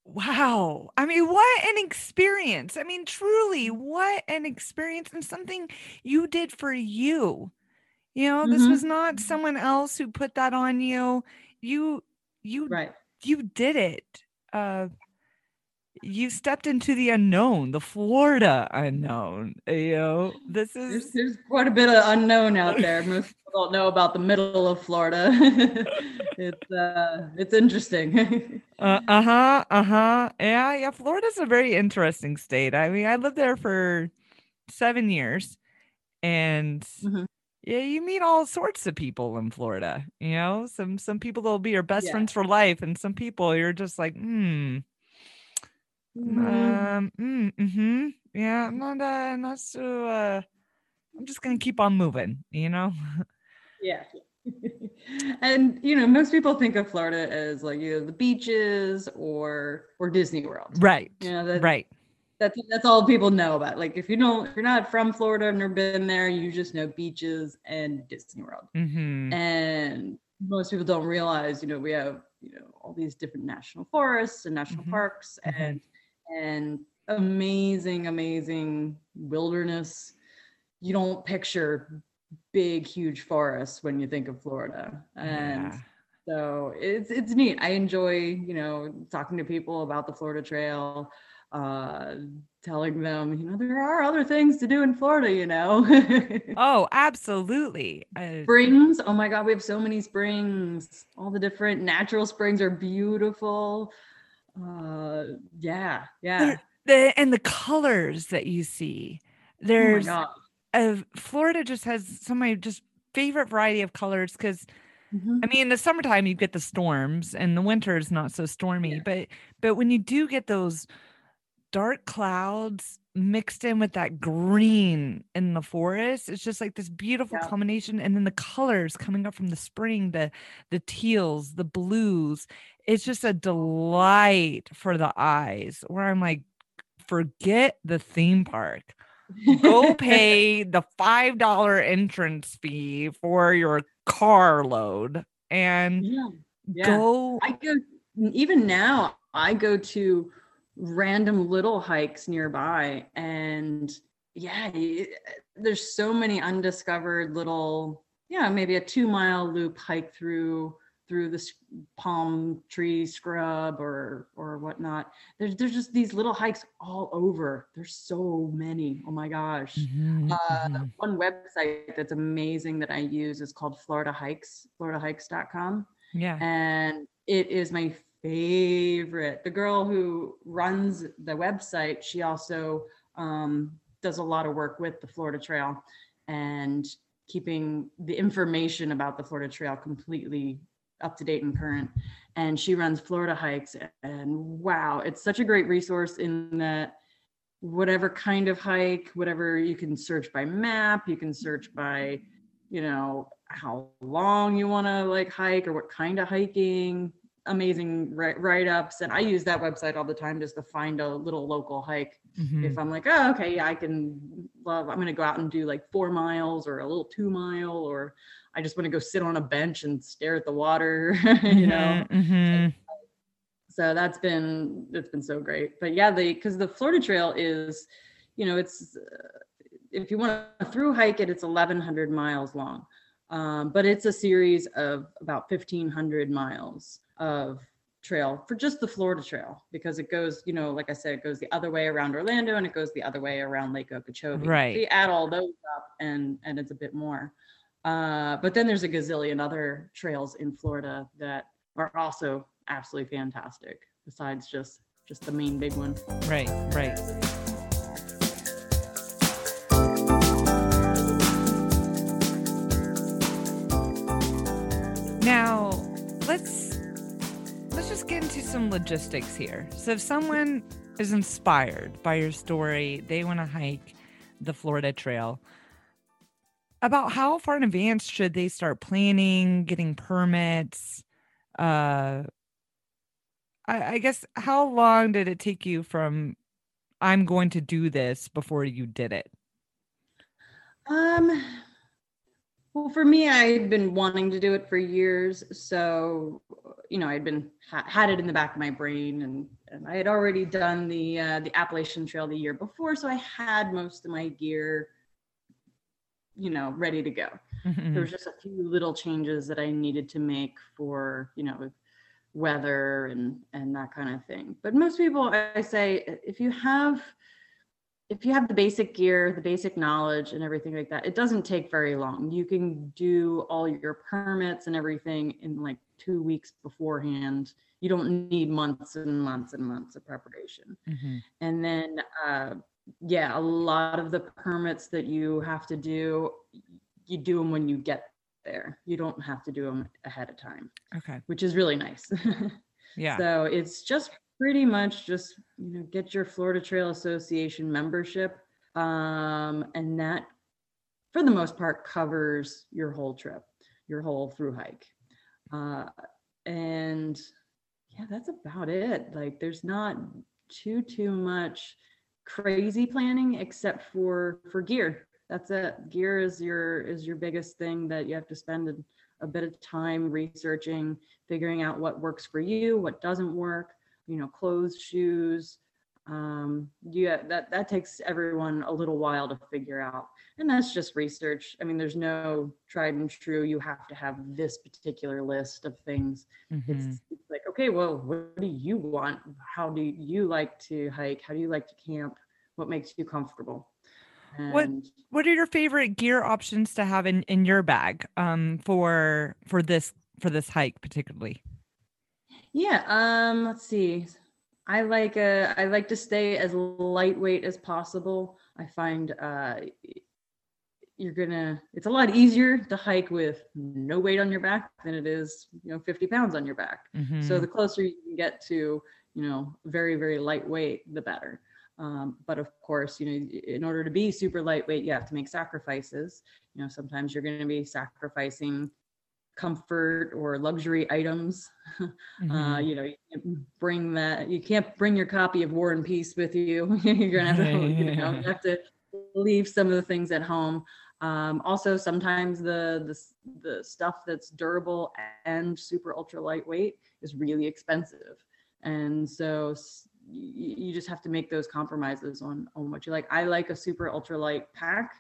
Wow. I mean, what an experience. I mean, truly, what an experience and something you did for you. You know, this Mhm. was not someone else who put that on you. You you Right. you did it. Uh you stepped into the unknown, the Florida unknown. You know, this is there's quite a bit of unknown out there. Most people don't know about the middle of Florida. <laughs> it's uh it's interesting. <laughs> uh, uh-huh, uh-huh. Yeah, yeah. Florida's a very interesting state. I mean, I lived there for seven years and Mhm. yeah, you meet all sorts of people in Florida. You know, some some people that'll be your best Yeah. friends for life, and some people you're just like, hmm. Mhm. Um, mm, mm-hmm. Yeah, I'm not uh not so uh I'm just gonna keep on moving, you know? Yeah. <laughs> and you know, most people think of Florida as like you know the beaches or or Disney World. Right. You know, that, Right. that's that's all people know about. Like if you don't if you're not from Florida and never been there, you just know beaches and Disney World. Mm-hmm. And most people don't realize, you know, we have, you know, all these different national forests and national Mhm. parks Mhm. and and amazing, amazing wilderness. You don't picture big, huge forests when you think of Florida. And Yeah. so it's it's neat. I enjoy, you know, talking to people about the Florida Trail, uh, telling them, you know, there are other things to do in Florida, you know. <laughs> Oh, absolutely. Uh, springs. Oh my God, we have so many springs. All the different natural springs are beautiful. Uh, yeah, yeah. The and the colors that you see. Oh There's uh, Florida just has some of my just favorite variety of colors because Mhm. I mean, in the summertime you get the storms, and the winter is not so stormy. Yeah. But but when you do get those dark clouds mixed in with that green in the forest, it's just like this beautiful Yeah. combination. And then the colors coming up from the spring, the the teals, the blues. It's just a delight for the eyes. Where I'm like, forget the theme park go <laughs> pay the five dollar entrance fee for your car load and Yeah. Yeah. go I go even now. I go to random little hikes nearby, and yeah, there's so many undiscovered little, yeah, maybe a two mile loop hike through through this palm tree scrub or or whatnot. There's there's just these little hikes all over. There's so many. Oh my gosh. Mhm, Uh, mhm. one website that's amazing that I use is called Florida Hikes, floridahikes.com yeah and it is my favorite. The girl who runs the website, she also um, does a lot of work with the Florida Trail and keeping the information about the Florida Trail completely up to date and current. And she runs Florida Hikes, and wow, it's such a great resource in that whatever kind of hike, whatever you can search by map, you can search by, you know, how long you want to like hike or what kind of hiking amazing write- write-ups and i use that website all the time just to find a little local hike. Mhm. if i'm like oh okay yeah i can love i'm going to go out and do like four miles or a little two mile or i just want to go sit on a bench and stare at the water <laughs> you know? Mhm, mhm. so that's been it's been so great. But yeah the because the florida trail is you know it's uh, if you want to through hike it it's 1100 miles long. Um, but it's a series of about 1500 miles of trail for just the florida trail because it goes you know like i said it goes the other way around orlando and it goes the other way around lake okeechobee. Right. so you add all those up and and it's a bit more. Uh, but then there's a gazillion other trails in florida that are also absolutely fantastic besides just just the main big one. Right right logistics here so if someone is inspired by your story they want to hike the florida trail about how far in advance should they start planning getting permits uh I, I guess how long did it take you from I'm going to do this before you did it? Um, Well, for me, I'd been wanting to do it for years. So, you know, I'd been ha- had it in the back of my brain, and, and I had already done the uh, the Appalachian Trail the year before, so I had most of my gear, you know, ready to go. Mhm. There was just a few little changes that I needed to make for, you know, weather and and that kind of thing. But most people, I say, if you have if you have the basic gear, the basic knowledge and everything like that, it doesn't take very long. You can do all your permits and everything in like two weeks beforehand. You don't need months and months and months of preparation. Mhm. And then, uh, yeah, a lot of the permits that you have to do, you do them when you get there. You don't have to do them ahead of time, Okay. which is really nice. <laughs> Yeah. So it's just pretty much just you know get your Florida Trail Association membership, um, and that for the most part covers your whole trip, your whole through hike, uh, and yeah, that's about it. Like there's not too too much crazy planning except for for gear. That's it. Gear is your is your biggest thing that you have to spend a, a bit of time researching figuring out what works for you, what doesn't work, you know, clothes, shoes. Um, yeah, that that takes everyone a little while to figure out. And that's just research. I mean, there's no tried and true, you have to have this particular list of things. Mhm. It's, it's like, okay, well, what do you want? How do you like to hike? How do you like to camp? What makes you comfortable? What- What are your favorite gear options to have in in your bag um for for this for this hike particularly? Yeah, um, let's see. I like uh I like to stay as lightweight as possible. I find uh you're gonna it's a lot easier to hike with no weight on your back than it is, you know, 50 pounds on your back. So Mhm. the closer you can get to, you know, very, very lightweight, the better. Um, but of course, you know, in order to be super lightweight, you have to make sacrifices. You know, sometimes you're going to be sacrificing comfort or luxury items. <laughs> Uh, Mhm. you know, you can't bring that. You can't bring your copy of War and Peace with you. <laughs> you're gonna have to, you know, you <laughs> have to leave some of the things at home. Um, also, sometimes the, the the stuff that's durable and super ultra lightweight is really expensive, and so s- y- you just have to make those compromises on on what you like. I like a super ultra light pack,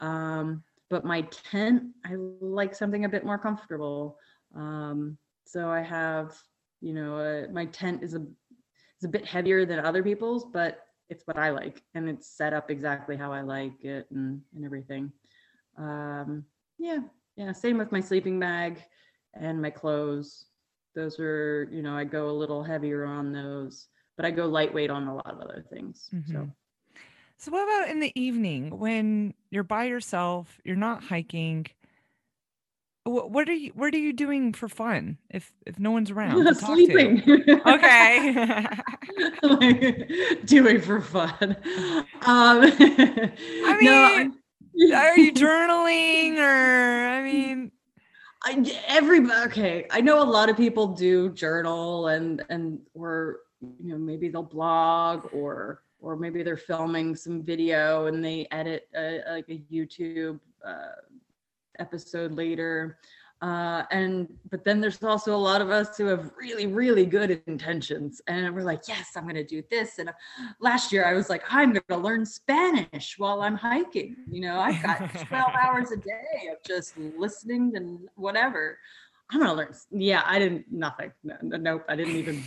um, but my tent I like something a bit more comfortable. Um, so I have, you know, uh, my tent is a is a bit heavier than other people's, but it's what I like, and it's set up exactly how I like it and and everything. Um, yeah, yeah. Same with my sleeping bag and my clothes. Those are, you know, I go a little heavier on those, but I go lightweight on a lot of other things. So Mhm. So what about in the evening when you're by yourself, you're not hiking? What, what are you what are you doing for fun if if no one's around to <laughs> talk to? sleeping. Okay. <laughs> like doing for fun. Um, I <laughs> no, mean, are you journaling or I mean I, every okay i know a lot of people do journal and and or you know maybe they'll blog or or maybe they're filming some video and they edit a, like a youtube uh, episode later. Uh, and but then there's also a lot of us who have really really good intentions. And we're like yes i'm going to do this. And uh, last year i was like i'm going to learn spanish while i'm hiking. You know i've got 12 <laughs> hours a day of just listening and whatever. I'm going to learn yeah i didn't nothing. No, no, nope i didn't even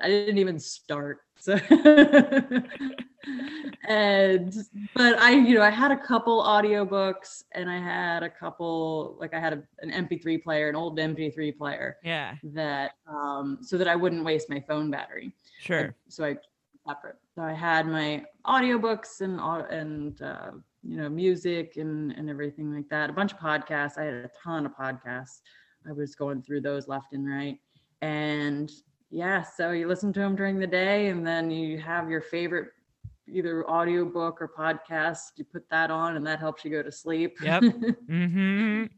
i didn't even start so <laughs> and but i you know i had a couple audiobooks and i had a couple like i had a, an mp3 player an old mp3 player yeah, that um so that i wouldn't waste my phone battery sure. so I separate. So I had my audiobooks and and uh, you know music and and everything like that. A bunch of podcasts. I had a ton of podcasts. I was going through those left and right. And yeah, so you listen to them during the day, and then you have your favorite either audiobook or podcast. You put that on, and that helps you go to sleep. Yep. <laughs> Mhm.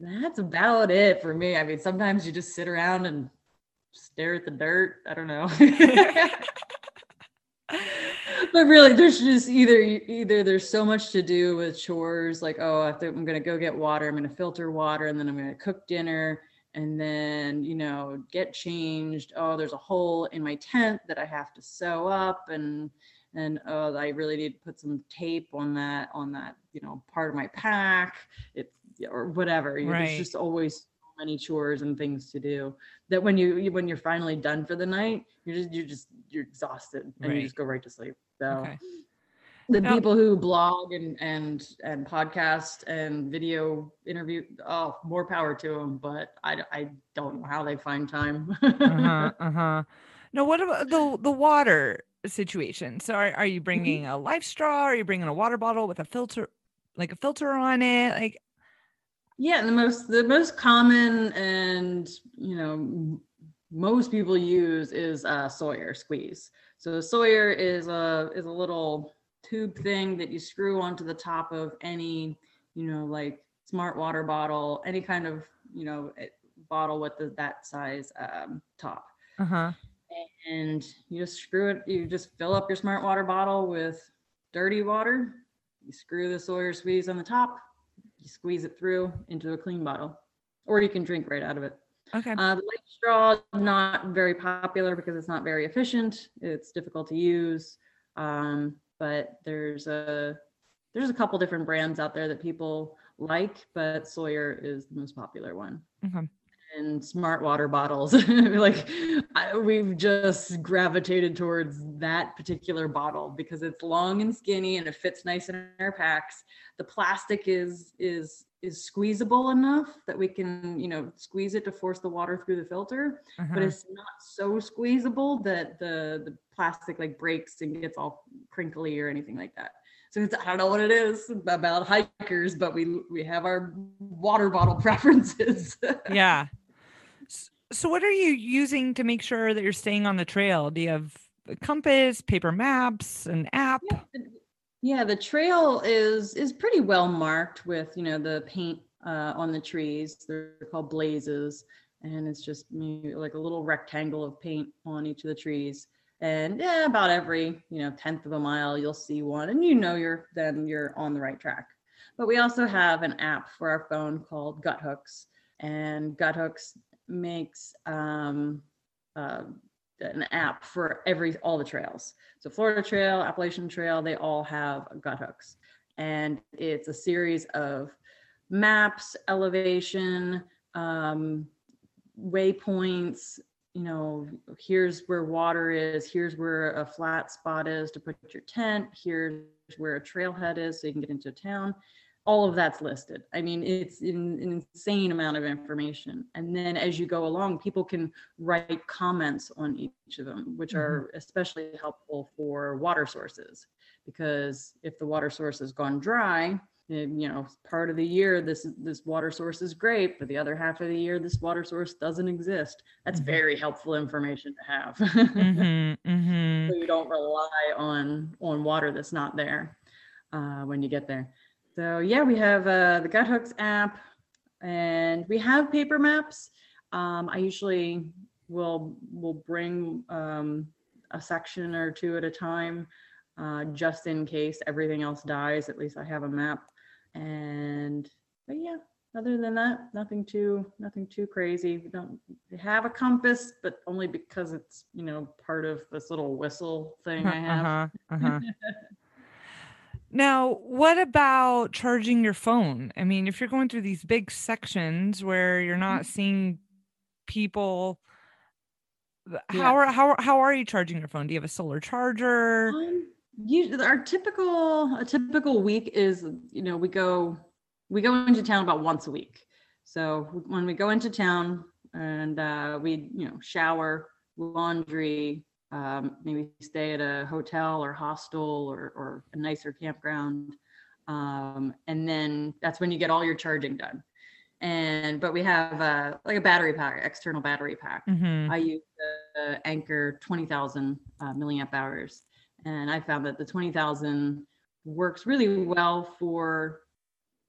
That's about it for me. I mean, sometimes you just sit around and stare at the dirt. I don't know. <laughs> but really there's just either either there's so much to do with chores like oh I I'm gonna go get water I'm gonna filter water and then I'm gonna cook dinner and then you know get changed oh there's a hole in my tent that I have to sew up and and oh I really need to put some tape on that on that you know part of my pack it or whatever right. there's just always so many chores and things to do that when you when you're finally done for the night you're just you're just you're exhausted and right. you just go right to sleep so okay. The now, people who blog and and and podcast and video interview oh more power to them but i i don't know how they find time. Uh-huh <laughs> uh-huh. Now what about the the water situation? So are, are you mm-hmm. bringing a life straw? Are you bringing a water bottle with a filter like a filter on it? Like yeah the most the most common and you know most people use is a Sawyer squeeze. So Sawyer is a is a little tube thing that you screw onto the top of any, you know, like smart water bottle, any kind of, you know, eh, bottle with the, that size um, top. Uh-huh. And you just screw it, you just fill up your smart water bottle with dirty water. You screw the Sawyer squeeze on the top, you squeeze it through into a clean bottle, or you can drink right out of it. Okay. Uh, life straw not very popular because it's not very efficient. It's difficult to use. Um, but there's a there's a couple different brands out there that people like, but Sawyer is the most popular one. Okay. And smart water bottles, <laughs> like I, we've just gravitated towards that particular bottle because it's long and skinny and it fits nice in our packs. The plastic is is is squeezable enough that we can, you know, squeeze it to force the water through the filter, uh-huh. but it's not so squeezable that the the plastic like breaks and gets all crinkly or anything like that. So it's, I don't know what it is about hikers, but we we have our water bottle <laughs> preferences. yeah. So what are you using to make sure that you're staying on the trail? Do you have a compass, paper maps, an app? Yeah yeah, the trail is is pretty well marked with you know the paint uh, on the trees. They're called blazes, and it's just like a little rectangle of paint on each of the trees. And yeah, about every you know tenth of a mile, you'll see one, and you know you're then you're on the right track. But we also have an app for our phone called Guthooks, and Guthooks makes um, uh, an app for every all the trails. So Florida Trail, Appalachian Trail, they all have Guthooks, and it's a series of maps, elevation, um, waypoints. You know, here's where water is. Here's where a flat spot is to put your tent. Here's where a trailhead is, so you can get into town all of that's listed. I mean, it's an, an, insane amount of information. And then as you go along, people can write comments on each of them, which mm-hmm. are especially helpful for water sources. Because if the water source has gone dry, you know, part of the year this this water source is great, but the other half of the year this water source doesn't exist. That's mm-hmm. very helpful information to have. mm-hmm, <laughs> mm-hmm. So you don't rely on on water that's not there uh, when you get there. So yeah, we have uh, the Guthooks app, and we have paper maps. Um, I usually will will bring um, a section or two at a time, uh, just in case everything else dies. At least I have a map. And but yeah, other than that, nothing too nothing too crazy. We don't we have a compass, but only because it's you know part of this little whistle thing I have. Uh-huh, uh-huh. <laughs> Now, what about charging your phone? I mean, if you're going through these big sections where you're mm-hmm. not seeing people, how are how how are you charging your phone? Do you have a solar charger? Um, our typical a typical week is you know we go we go into town about once a week. So when we go into town and uh, we you know shower, laundry, um, maybe stay at a hotel or hostel or, or a nicer campground. Um, and then that's when you get all your charging done. And but we have uh, like a battery pack, external battery pack. Mm-hmm. I use the, anchor Anker 20,000 uh, milliamp hours, and I found that the 20,000 works really well for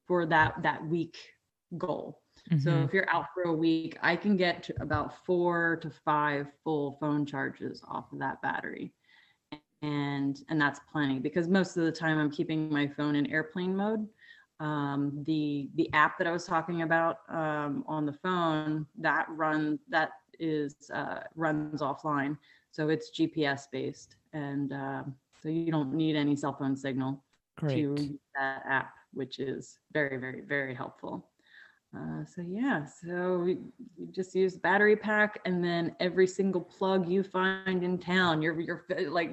for that that week goal. Mm-hmm. So if you're out for a week, I can get to about four to five full phone charges off of that battery. and and that's plenty because most of the time i'm keeping my phone in airplane mode um, the the app that i was talking about um, on the phone that run that is uh, runs offline so it's gps based and uh, so you don't need any cell phone signal Great. to use that app which is very very very helpful uh, so yeah, so we, you just use battery pack, and then every single plug you find in town, you're you're like.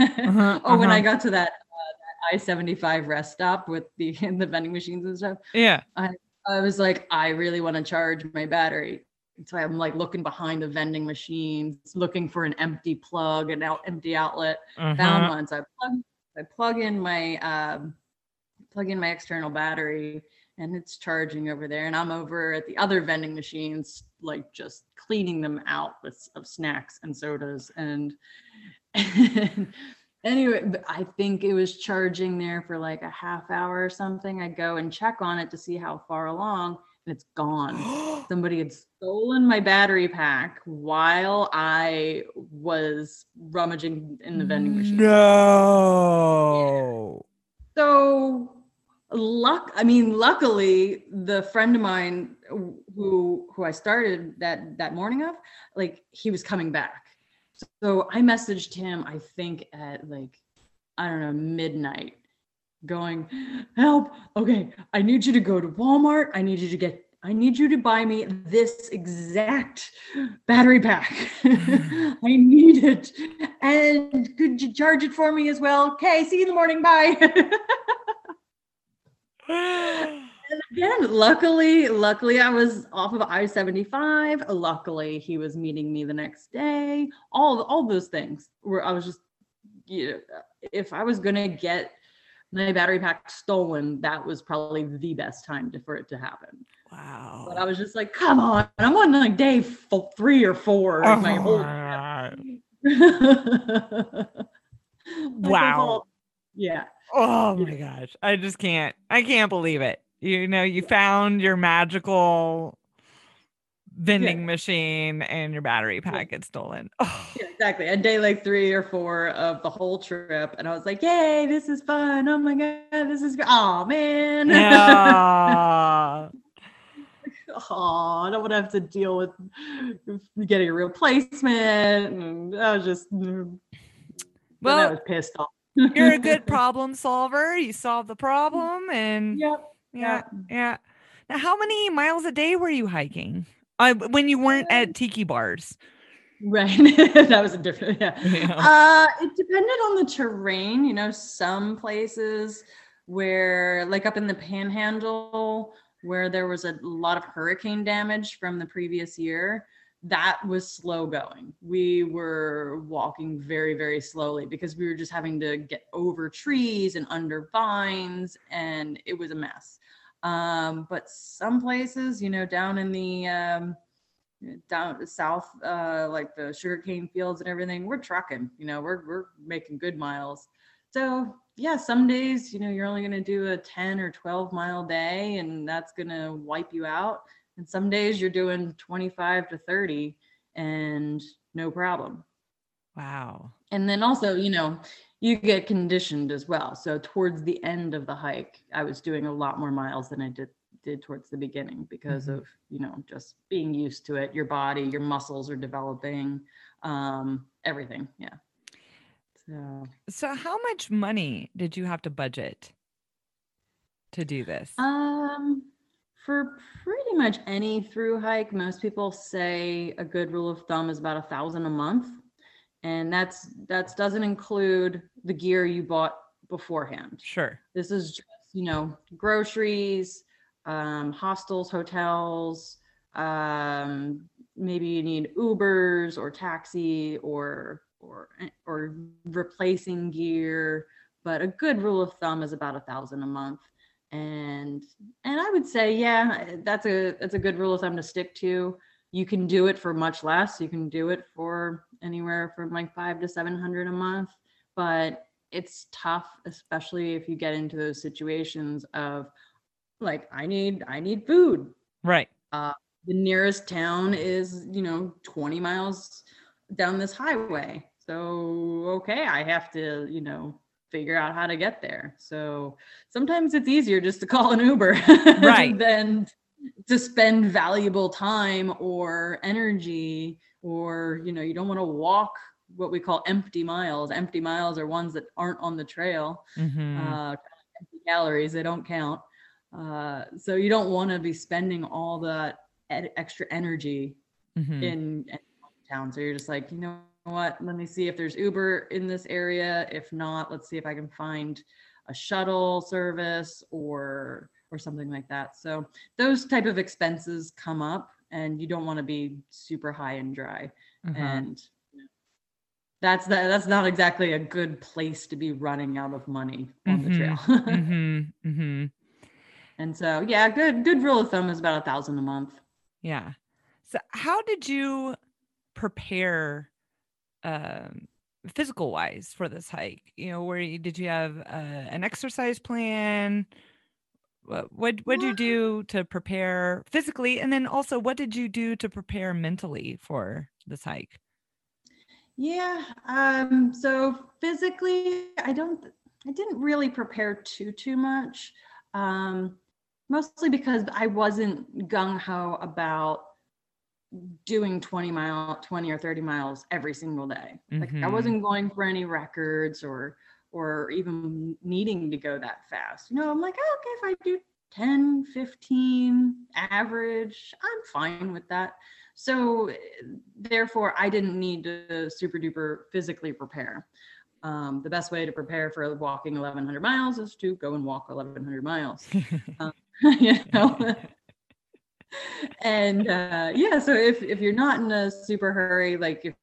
Uh-huh, <laughs> oh, when I uh-huh. got to that, uh, that I seventy five rest stop with the <laughs> the vending machines and stuff, Yeah. I was like, I really want to charge my battery. So I'm like looking behind the vending machines, looking for an empty plug, an out empty outlet found Uh-huh. one. So I plug I plug in my um, plug in my external battery and it's charging over there. And I'm over at the other vending machines, like just cleaning them out with of snacks and sodas. And, <laughs> anyway, I think it was charging there for like a half hour or something. I go and check on it to see how far along, and it's gone <gasps> somebody had stolen my battery pack while I was rummaging in the vending machine. No. So luck I mean luckily the friend of mine who who I started that that morning of like he was coming back. So I messaged him I think at like I don't know midnight going help okay I need you to go to Walmart I need you to get I need you to buy me this exact battery pack. <laughs> I need it. And could you charge it for me as well? Okay, see you in the morning. Bye. <sighs> And again, luckily, luckily I was off of I-75. Luckily, he was meeting me the next day. All all those things where I was just you know, if I was gonna get my battery pack stolen, that was probably the best time to, for it to happen. wow. But I was just like, come on, I'm on like day f- three or four of my whole. Oh <laughs> wow. Yeah. Oh my gosh. I just can't. I can't believe it. You know, you found your magical vending machine and your battery pack gets stolen. Oh, Yeah, exactly. A day like three or four of the whole trip, and I was like, "Yay, this is fun! Oh my god, this is oh man! yeah. <laughs> oh, I don't want to have to deal with getting a replacement." And I was just, mm, well, I was pissed off. you're a good <laughs> problem solver. You solve the problem and Yep. yeah, yeah. Now, how many miles a day were you hiking? When you weren't at tiki bars. Right. <laughs> that was a different. Yeah. <laughs> Yeah. Uh, it depended on the terrain. You know, some places where, like up in the Panhandle, where there was a lot of hurricane damage from the previous year, that was slow going. We were walking very, very slowly because we were just having to get over trees and under vines, and it was a mess. Um, but some places, you know, down in the um, down south, uh, like the sugarcane fields and everything, we're trucking. You know, we're we're making good miles. So yeah, some days, you know, you're only gonna do a 10 or 12 mile day, and that's gonna wipe you out. And some days you're doing 25 to 30 and no problem. Wow. And then also, you know, you get conditioned as well. So towards the end of the hike, I was doing a lot more miles than I did did towards the beginning because Mhm. of, you know, just being used to it. Your body, your muscles are developing, um, everything. Yeah. So So, how much money did you have to budget to do this? um for pretty much any through hike, most people say a good rule of thumb is about a thousand a month. And that's that's doesn't include the gear you bought beforehand. sure. This is just, you know, groceries, um, hostels, hotels. Um, maybe you need Ubers or taxi or or or replacing gear. But a good rule of thumb is about a thousand a month. And and I would say, yeah, that's a that's a good rule of thumb to stick to. You can do it for much less. You can do it for anywhere from like five to seven hundred a month. But it's tough especially if you get into those situations of like i need i need food Right. Uh, the nearest town is you know 20 miles down this highway so So, okay, I have to, you know, figure out how to get there. So sometimes it's easier just to call an Uber <laughs> right. than to spend valuable time or energy or you know you don't want to walk what we call empty miles empty miles are ones that aren't on the trail mm-hmm. uh, empty calories they don't count uh, so you don't want to be spending all that ed- extra energy mm-hmm. in, in town so you're just like you know what let me see if there's uber in this area if not let's see if i can find a shuttle service or or something like that. So those type of expenses come up and you don't want to be super high and dry. Uh-huh. And that's that that's not exactly a good place to be running out of money on mm-hmm. the trail. <laughs> mm-hmm. Mm-hmm. And so yeah, good good rule of thumb is about a thousand a month. Yeah. So how did you prepare um physical wise for this hike you know where you, did you have uh, an exercise plan what what did you do to prepare physically? And then also what did you do to prepare mentally for this hike yeah um so physically i don't i didn't really prepare too too much um mostly because i wasn't gung-ho about doing 20 mile 20 or 30 miles every single day. Like mm-hmm. i wasn't going for any records or or even needing to go that fast. You know, I'm like, oh, okay, if I do 10, 15 average, I'm fine with that. So therefore, I didn't need to super duper physically prepare. Um, the best way to prepare for walking 1100 miles is to go and walk 1100 miles. <laughs> um, <laughs> you know? <laughs> and uh, yeah, so if, if you're not in a super hurry, like if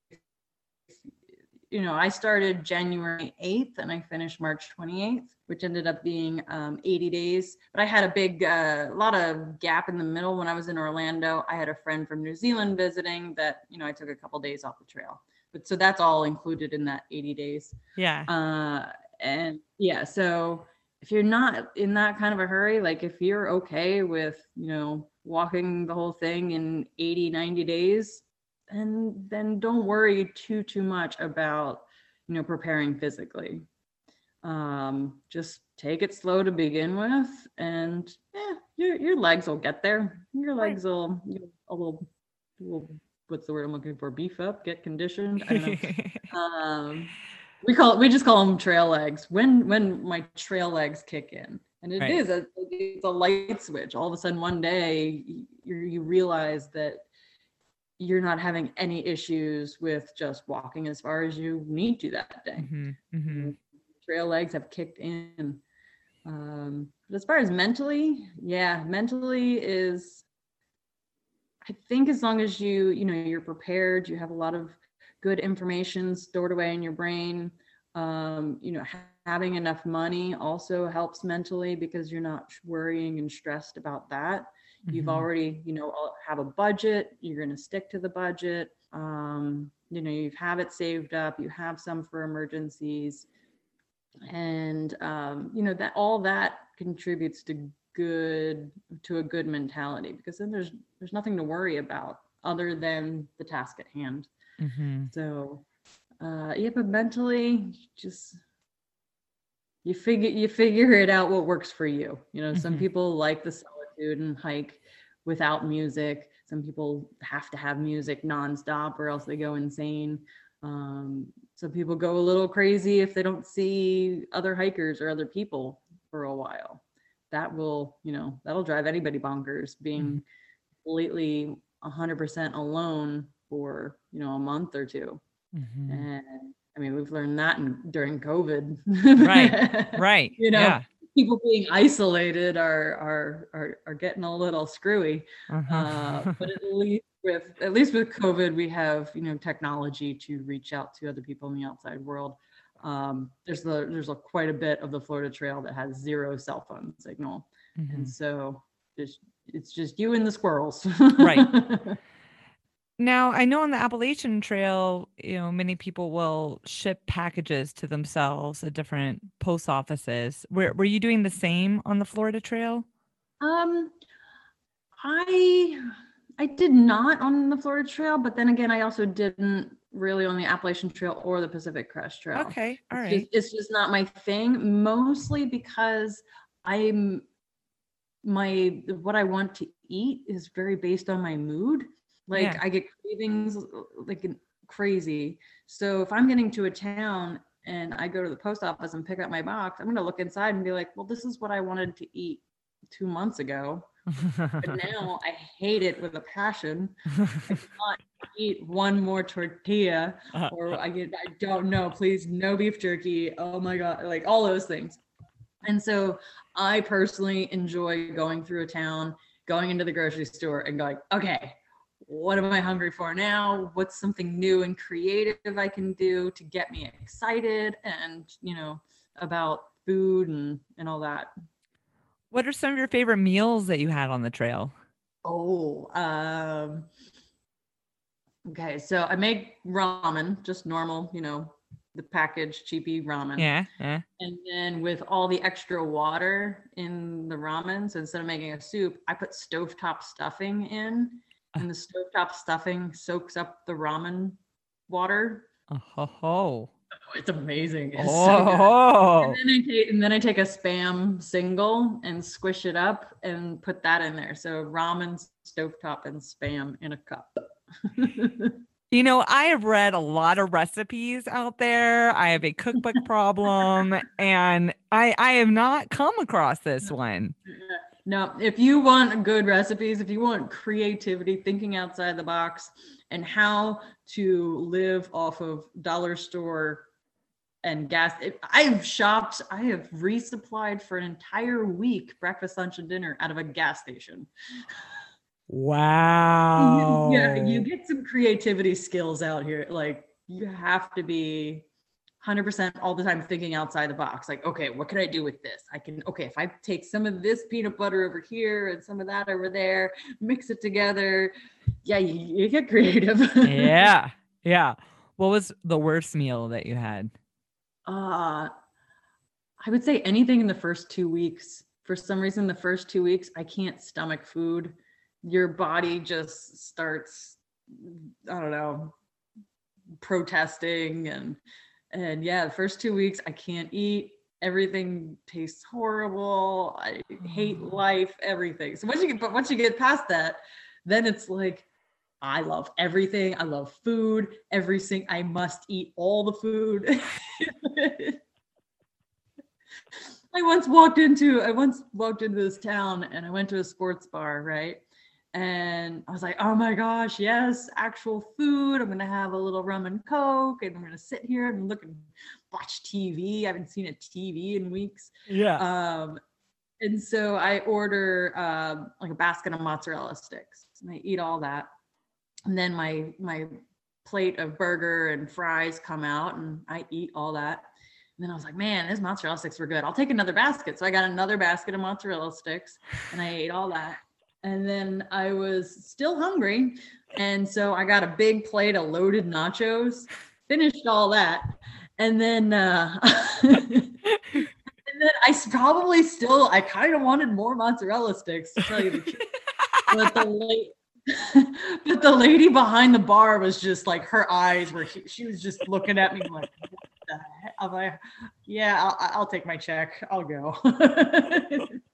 you know, I started January 8th and I finished March 28th, which ended up being um, 80 days. But I had a big, a uh, lot of gap in the middle when I was in Orlando. I had a friend from New Zealand visiting that, you know, I took a couple days off the trail. But so that's all included in that 80 days. Yeah. Uh, and yeah, so if you're not in that kind of a hurry, like if you're okay with, you know, walking the whole thing in 80, 90 days, and then don't worry too too much about you know preparing physically. Um just take it slow to begin with and yeah your, your legs will get there. Your legs will you know, a little, little what's the word i'm looking for? Beef up get conditioned? <laughs> Um we call it we just call them trail legs. When when my trail legs kick in and it right. is a, it's a light switch. All of a sudden one day you, you realize that you're not having any issues with just walking as far as you need to that day. Mm-hmm, mm-hmm. Trail legs have kicked in. Um, but as far as mentally, yeah, mentally is, I think as long as you, you know, you're prepared, you have a lot of good information stored away in your brain. Um, you know, having enough money also helps mentally because you're not worrying and stressed about that. Mm-hmm. You've already, you know, have a budget. You're going to stick to the budget. Um, you know, you have it saved up. You have some for emergencies, and um, you know that all that contributes to good to a good mentality because then there's there's nothing to worry about other than the task at hand. Mm-hmm. So, uh, yeah, but mentally, just you figure you figure it out what works for you. You know, mm-hmm. some people like the and hike without music. Some people have to have music nonstop or else they go insane. Um, some people go a little crazy if they don't see other hikers or other people for a while. That will, you know, that'll drive anybody bonkers being mm-hmm. completely 100% alone for, you know, a month or 2 mm-hmm. And I mean, we've learned that in, during COVID. right. <laughs> Right. you know, yeah people being isolated are are are, are getting a little screwy. Uh-huh. Uh, but <laughs> at least with at least with COVID, we have you know technology to reach out to other people in the outside world. Um, there's the there's a, quite a bit of the Florida Trail that has zero cell phone signal, mm-hmm. and so just it's just you and the squirrels. right. <laughs> Now, I know on the Appalachian Trail, you know, many people will ship packages to themselves at different post offices. Were were you doing the same on the Florida Trail? Um I I did not on the Florida Trail, but then again, I also didn't really on the Appalachian Trail or the Pacific Crest Trail. Okay. All It's just, it's just not my thing, mostly because I'm my what I want to eat is very based on my mood. Like Yeah. I get cravings like crazy. So if I'm getting to a town and I go to the post office and pick up my box, I'm gonna look inside and be like, well, this is what I wanted to eat two months ago. <laughs> But now I hate it with a passion. I <laughs> cannot eat one more tortilla Uh, or I get I don't know, please no beef jerky. Oh my god, like all those things. And so I personally enjoy going through a town, going into the grocery store and going, okay, what am I hungry for now? What's something new and creative I can do to get me excited and, you know, about food and and all that. what are some of your favorite meals that you had on the trail? Oh, um, okay. So I make ramen, just normal, you know, the packaged cheapy ramen. Yeah. Yeah. And then with all the extra water in the ramen, so instead of making a soup, I put stovetop stuffing in, and the stovetop stuffing soaks up the ramen water. Oh, ho, ho. Oh, it's amazing. It's so. Oh, And then, I take, and then I take a spam single and squish it up and put that in there. So ramen, stovetop, and spam in a cup. <laughs> you know, I have read a lot of recipes out there. I have a cookbook problem, and I I have not come across this <laughs> one. No, if you want good recipes, if you want creativity, thinking outside the box, and how to live off of dollar store and gas, I've shopped, I have resupplied for an entire week breakfast, lunch, and dinner out of a gas station. Wow. <laughs> Yeah, you get some creativity skills out here. Like you have to be 100% all the time thinking outside the box. Like, okay, what can I do with this? I can, okay, if I take some of this peanut butter over here and some of that over there, mix it together. Yeah, you, you get creative. yeah. <laughs> Yeah. What was the worst meal that you had? Uh, I would say anything in the first two weeks. For some reason, the first two weeks, I can't stomach food. Your body just starts, I don't know, protesting and and yeah, the first two weeks I can't eat. Everything tastes horrible. I hate mm. life. Everything. So once you get, but once you get past that, then it's like I love everything. I love food. Every sing I must eat all the food. <laughs> I once walked into I once walked into this town and I went to a sports bar, right? And I was like, oh my gosh, yes, actual food. I'm gonna have a little rum and coke, and I'm gonna sit here and look and watch TV. I haven't seen a TV in weeks. Yeah. Um, and so I order um, like a basket of mozzarella sticks, and I eat all that. And then my my plate of burger and fries come out, and I eat all that. And then I was like, man, these mozzarella sticks were good. I'll take another basket. So I got another basket of mozzarella sticks, and I ate all that. And then I was still hungry, and so I got a big plate of loaded nachos. Finished all that, and then. Uh, <laughs> And then I probably still, I kind of wanted more mozzarella sticks to tell you the truth. But the lady, <laughs> but the lady behind the bar was just like her eyes were. She was just looking at me like, "What the heck?" I'm like, "Yeah, I'll, I'll take my check. I'll go." <laughs>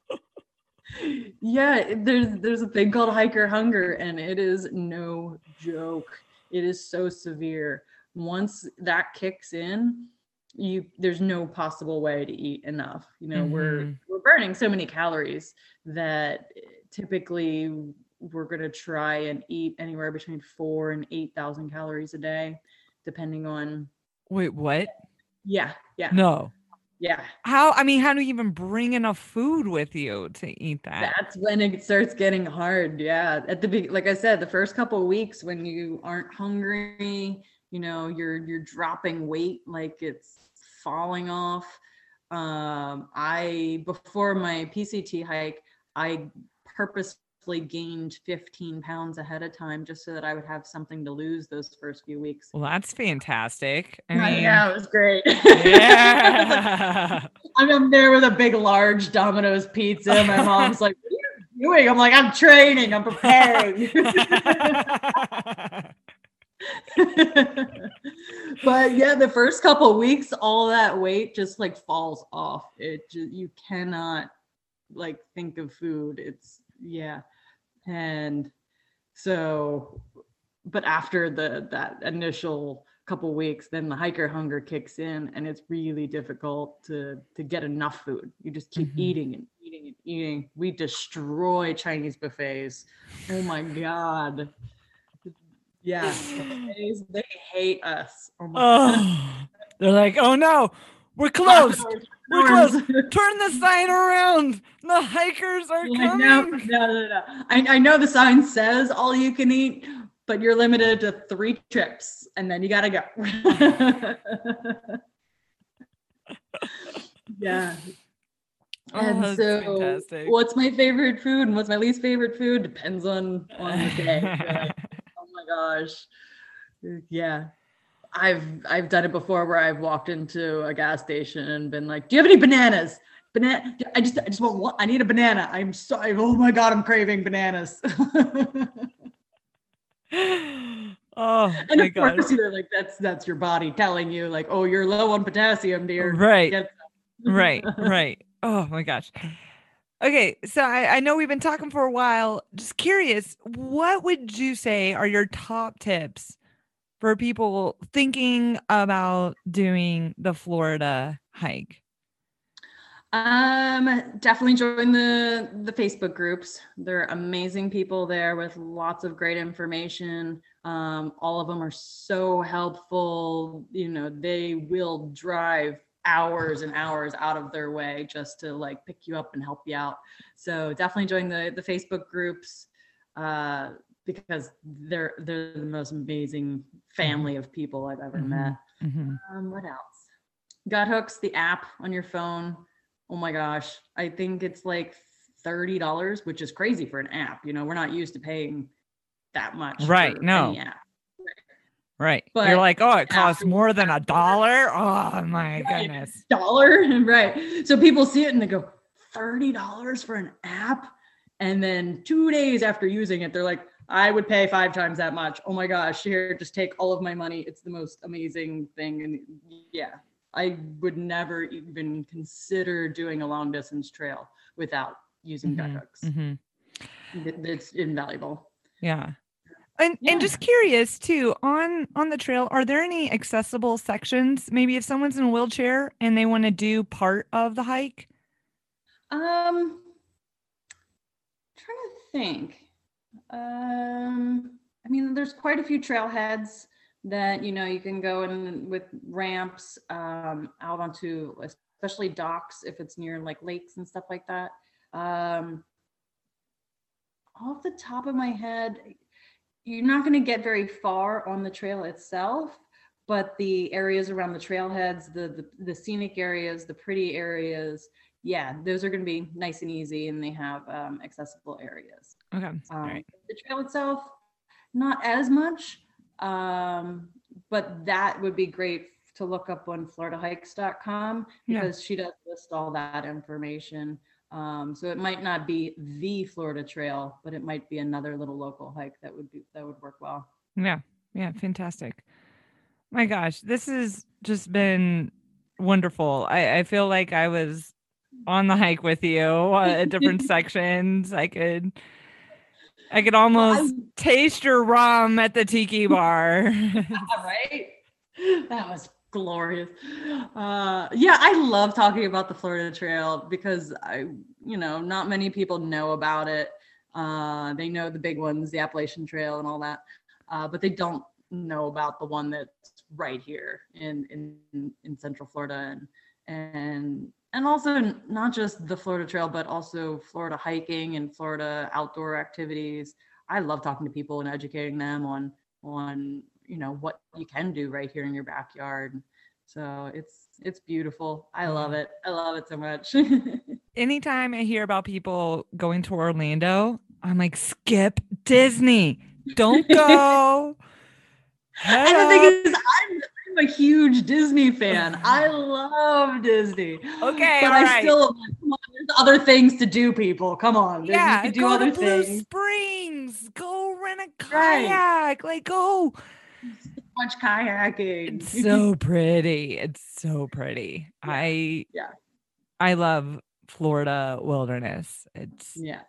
yeah, there's there's a thing called hiker hunger, and it is no joke. It is so severe. Once that kicks in, you there's no possible way to eat enough you know we're Mhm. we're burning so many calories that typically we're going to try and eat anywhere between 4 and 8000 calories a day depending on Wait, what? yeah yeah No. Yeah How? I mean, how do you even bring enough food with you to eat that? that's when it starts getting hard yeah at the be like i said the first couple of weeks when you aren't hungry you know you're you're dropping weight like it's falling off um i before my pct hike i purposefully gained 15 pounds ahead of time just so that i would have something to lose those first few weeks Well, that's fantastic. I Yeah, mean, yeah, it was great. yeah. <laughs> I'm up there with a big, large Domino's pizza. My mom's like, "What are you doing?" I'm like, "I'm training. I'm preparing." <laughs> <laughs> but yeah, the first couple weeks, all that weight just like falls off. It just, you cannot like think of food. It's yeah. And so but after the that initial couple weeks then the hiker hunger kicks in and it's really difficult to to get enough food. You just keep mm-hmm. eating and eating and eating. We destroy chinese buffets. Oh my god. Yeah <sighs> they hate us. Oh, oh they're like oh no we're closed we're closed <laughs> turn the sign around the hikers are coming no no no no I, I know the sign says all you can eat but you're limited to three trips and then you gotta go. <laughs> yeah. Oh, and so fantastic. what's my favorite food and what's my least favorite food depends on on the day. Like, <laughs> oh my gosh. Yeah. I've I've done it before where I've walked into a gas station and been like, "Do you have any bananas?" Banana. I just I just want one. I need a banana. I'm so. Oh my god, I'm craving bananas. <laughs> oh and of God. course you're like that's that's your body telling you like oh you're low on potassium dear right right <laughs> right oh my gosh okay so I, I know we've been talking for a while just curious what would you say are your top tips for people thinking about doing the florida hike um, definitely join the the Facebook groups. They're amazing people there with lots of great information. Um, all of them are so helpful. You know, they will drive hours and hours out of their way just to like pick you up and help you out. So definitely join the the Facebook groups uh, because they're they're the most amazing family of people I've ever mm-hmm. met. Mm-hmm. Um, what else? Guthooks, the app on your phone oh my gosh, I think it's like $30, which is crazy for an app. You know, we're not used to paying that much. Right. No. Right. But You're like, oh, it costs more than a dollar. <laughs> Oh my right. goodness. Dollar. <laughs> right. So people see it and they go, $30 for an app. And then two days after using it, they're like, I would pay five times that much. Oh my gosh, here, just take all of my money. It's the most amazing thing. And yeah, I would never even consider doing a long distance trail without using mm-hmm. Guthooks. Mm-hmm. It, it's invaluable. Yeah. And yeah. and just curious too on on the trail are there any accessible sections maybe if someone's in a wheelchair and they want to do part of the hike? Um trying to think. Um I mean there's quite a few trailheads that you know you can go in with ramps um, out onto especially docks if it's near like lakes and stuff like that. Um, off the top of my head you're not going to get very far on the trail itself but the areas around the trailheads the, the, the scenic areas the pretty areas yeah those are going to be nice and easy and they have um, accessible areas okay um, right. the trail itself not as much um, but that would be great to look up on floridahikes.com because yeah. she does list all that information. Um, so it might not be the Florida Trail, but it might be another little local hike that would be that would work well. Yeah, yeah, fantastic. My gosh, this has just been wonderful. I, I feel like I was on the hike with you uh, at different <laughs> sections. I could I could almost taste your rum at the tiki <laughs> bar. <laughs> right? That was glorious. Uh, yeah, I love talking about the Florida Trail because I, you know, not many people know about it. Uh, they know the big ones, the Appalachian Trail and all that, uh, but they don't know about the one that's right here in in in Central Florida and and and also not just the Florida Trail, but also Florida hiking and Florida outdoor activities. I love talking to people and educating them on on you know what you can do right here in your backyard. So it's it's beautiful. I love it. I love it so much. <laughs> Anytime I hear about people going to Orlando, I'm like, skip Disney. Don't <laughs> go. and the thing is, I'm a huge Disney fan. <laughs> I love Disney. Okay, but I right. still come on, there's other things to do. People, come on. Yeah, do go other to Blue things. Springs. Go rent a kayak. Right. Like go. much kayaking. It's so pretty. It's so pretty. Yeah. I Yeah. I love Florida wilderness. It's yeah.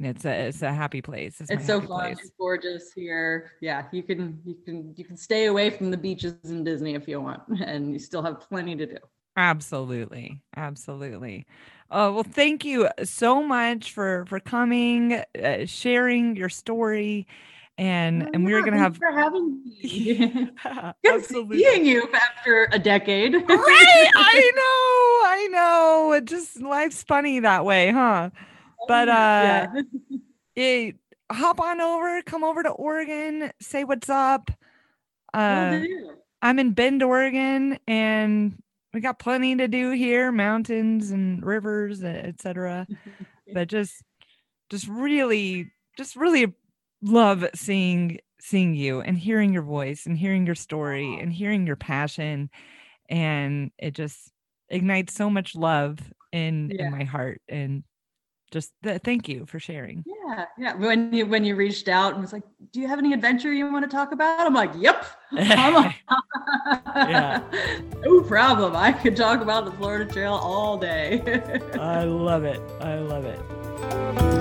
It's a it's a happy place. It's, It's so fun. place. It's gorgeous here. Yeah, you can you can you can stay away from the beaches in Disney if you want, <laughs> and you still have plenty to do. Absolutely. Absolutely. Oh, well, thank you so much for for coming, uh, sharing your story and and we're going to have for having me. <laughs> Yeah, <laughs> Good seeing you after a decade. Right, I know. I know. It just life's funny that way, huh? But <laughs> uh yeah. <laughs> it, hop on over, come over to Oregon, say what's up. Uh. I'm in Bend, Oregon, and we got plenty to do here, mountains and rivers, etc. <laughs> But just just really just really love seeing seeing you and hearing your voice and hearing your story and hearing your passion and it just ignites so much love in Yeah. in my heart and just th- thank you for sharing. Yeah, yeah. When you when you reached out and was like, "Do you have any adventure you want to talk about?" I'm like, "Yep, <laughs> I'm on." Yeah. <laughs> no problem. I could talk about the Florida Trail all day. <laughs> I love it. I love it.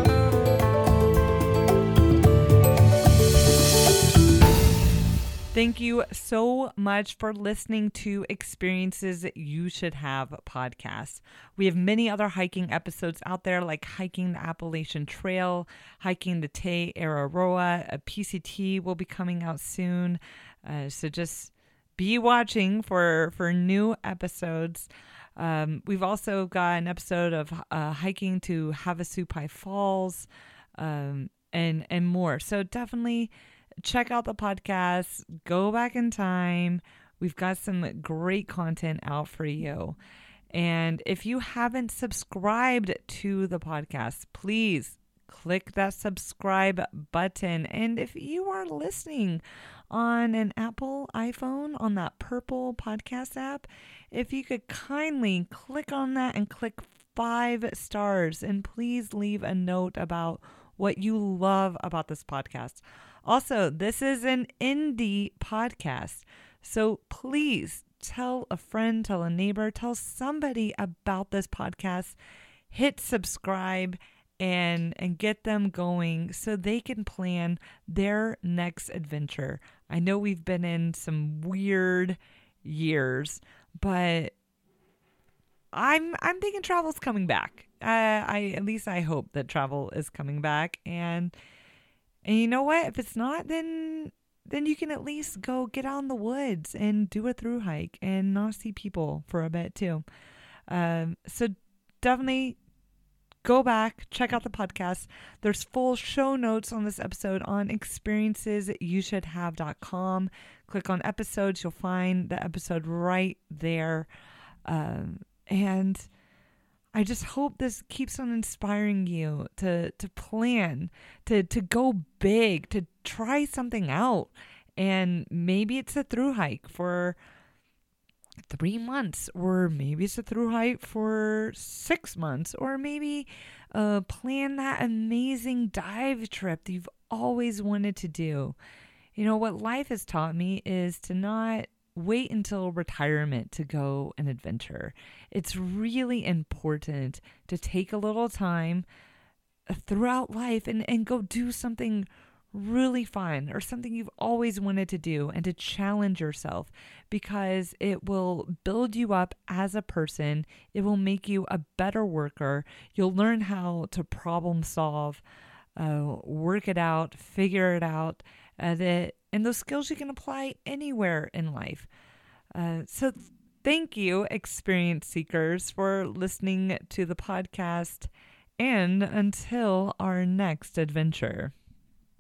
Thank you so much for listening to Experiences You Should Have podcast. We have many other hiking episodes out there, like hiking the Appalachian Trail, hiking the Te Araroa. A PCT will be coming out soon. Uh, so just be watching for for new episodes. Um, we've also got an episode of uh, hiking to Havasupai Falls, um, and and more. So definitely check out the podcast. Go back in time. We've got some great content out for you. And if you haven't subscribed to the podcast, please click that subscribe button. And if you are listening on an Apple iPhone on that purple podcast app, if you could kindly click on that and click five stars and please leave a note about what you love about this podcast. Also, this is an indie podcast. So please tell a friend, tell a neighbor, tell somebody about this podcast. Hit subscribe and and get them going so they can plan their next adventure. I know we've been in some weird years, but I'm I'm thinking travel's coming back. Uh, I at least I hope that travel is coming back, and and you know what? If it's not, then then you can at least go get out in the woods and do a through hike and not see people for a bit too. Um, so definitely go back, check out the podcast. There's full show notes on this episode on experiencesyoushouldhave.com. Click on episodes, you'll find the episode right there. Um, and I just hope this keeps on inspiring you to to plan, to to go big, to try something out. And maybe it's a through hike for three months, or maybe it's a through hike for six months, or maybe uh, plan that amazing dive trip that you've always wanted to do. You know, what life has taught me is to not wait until retirement to go and adventure. It's really important to take a little time uh, throughout life and, and go do something really fun or something you've always wanted to do and to challenge yourself because it will build you up as a person. It will make you a better worker. You'll learn how to problem solve, uh, work it out, figure it out. Uh, that and those skills you can apply anywhere in life. Uh, so, thank you, experience seekers, for listening to the podcast. And until our next adventure.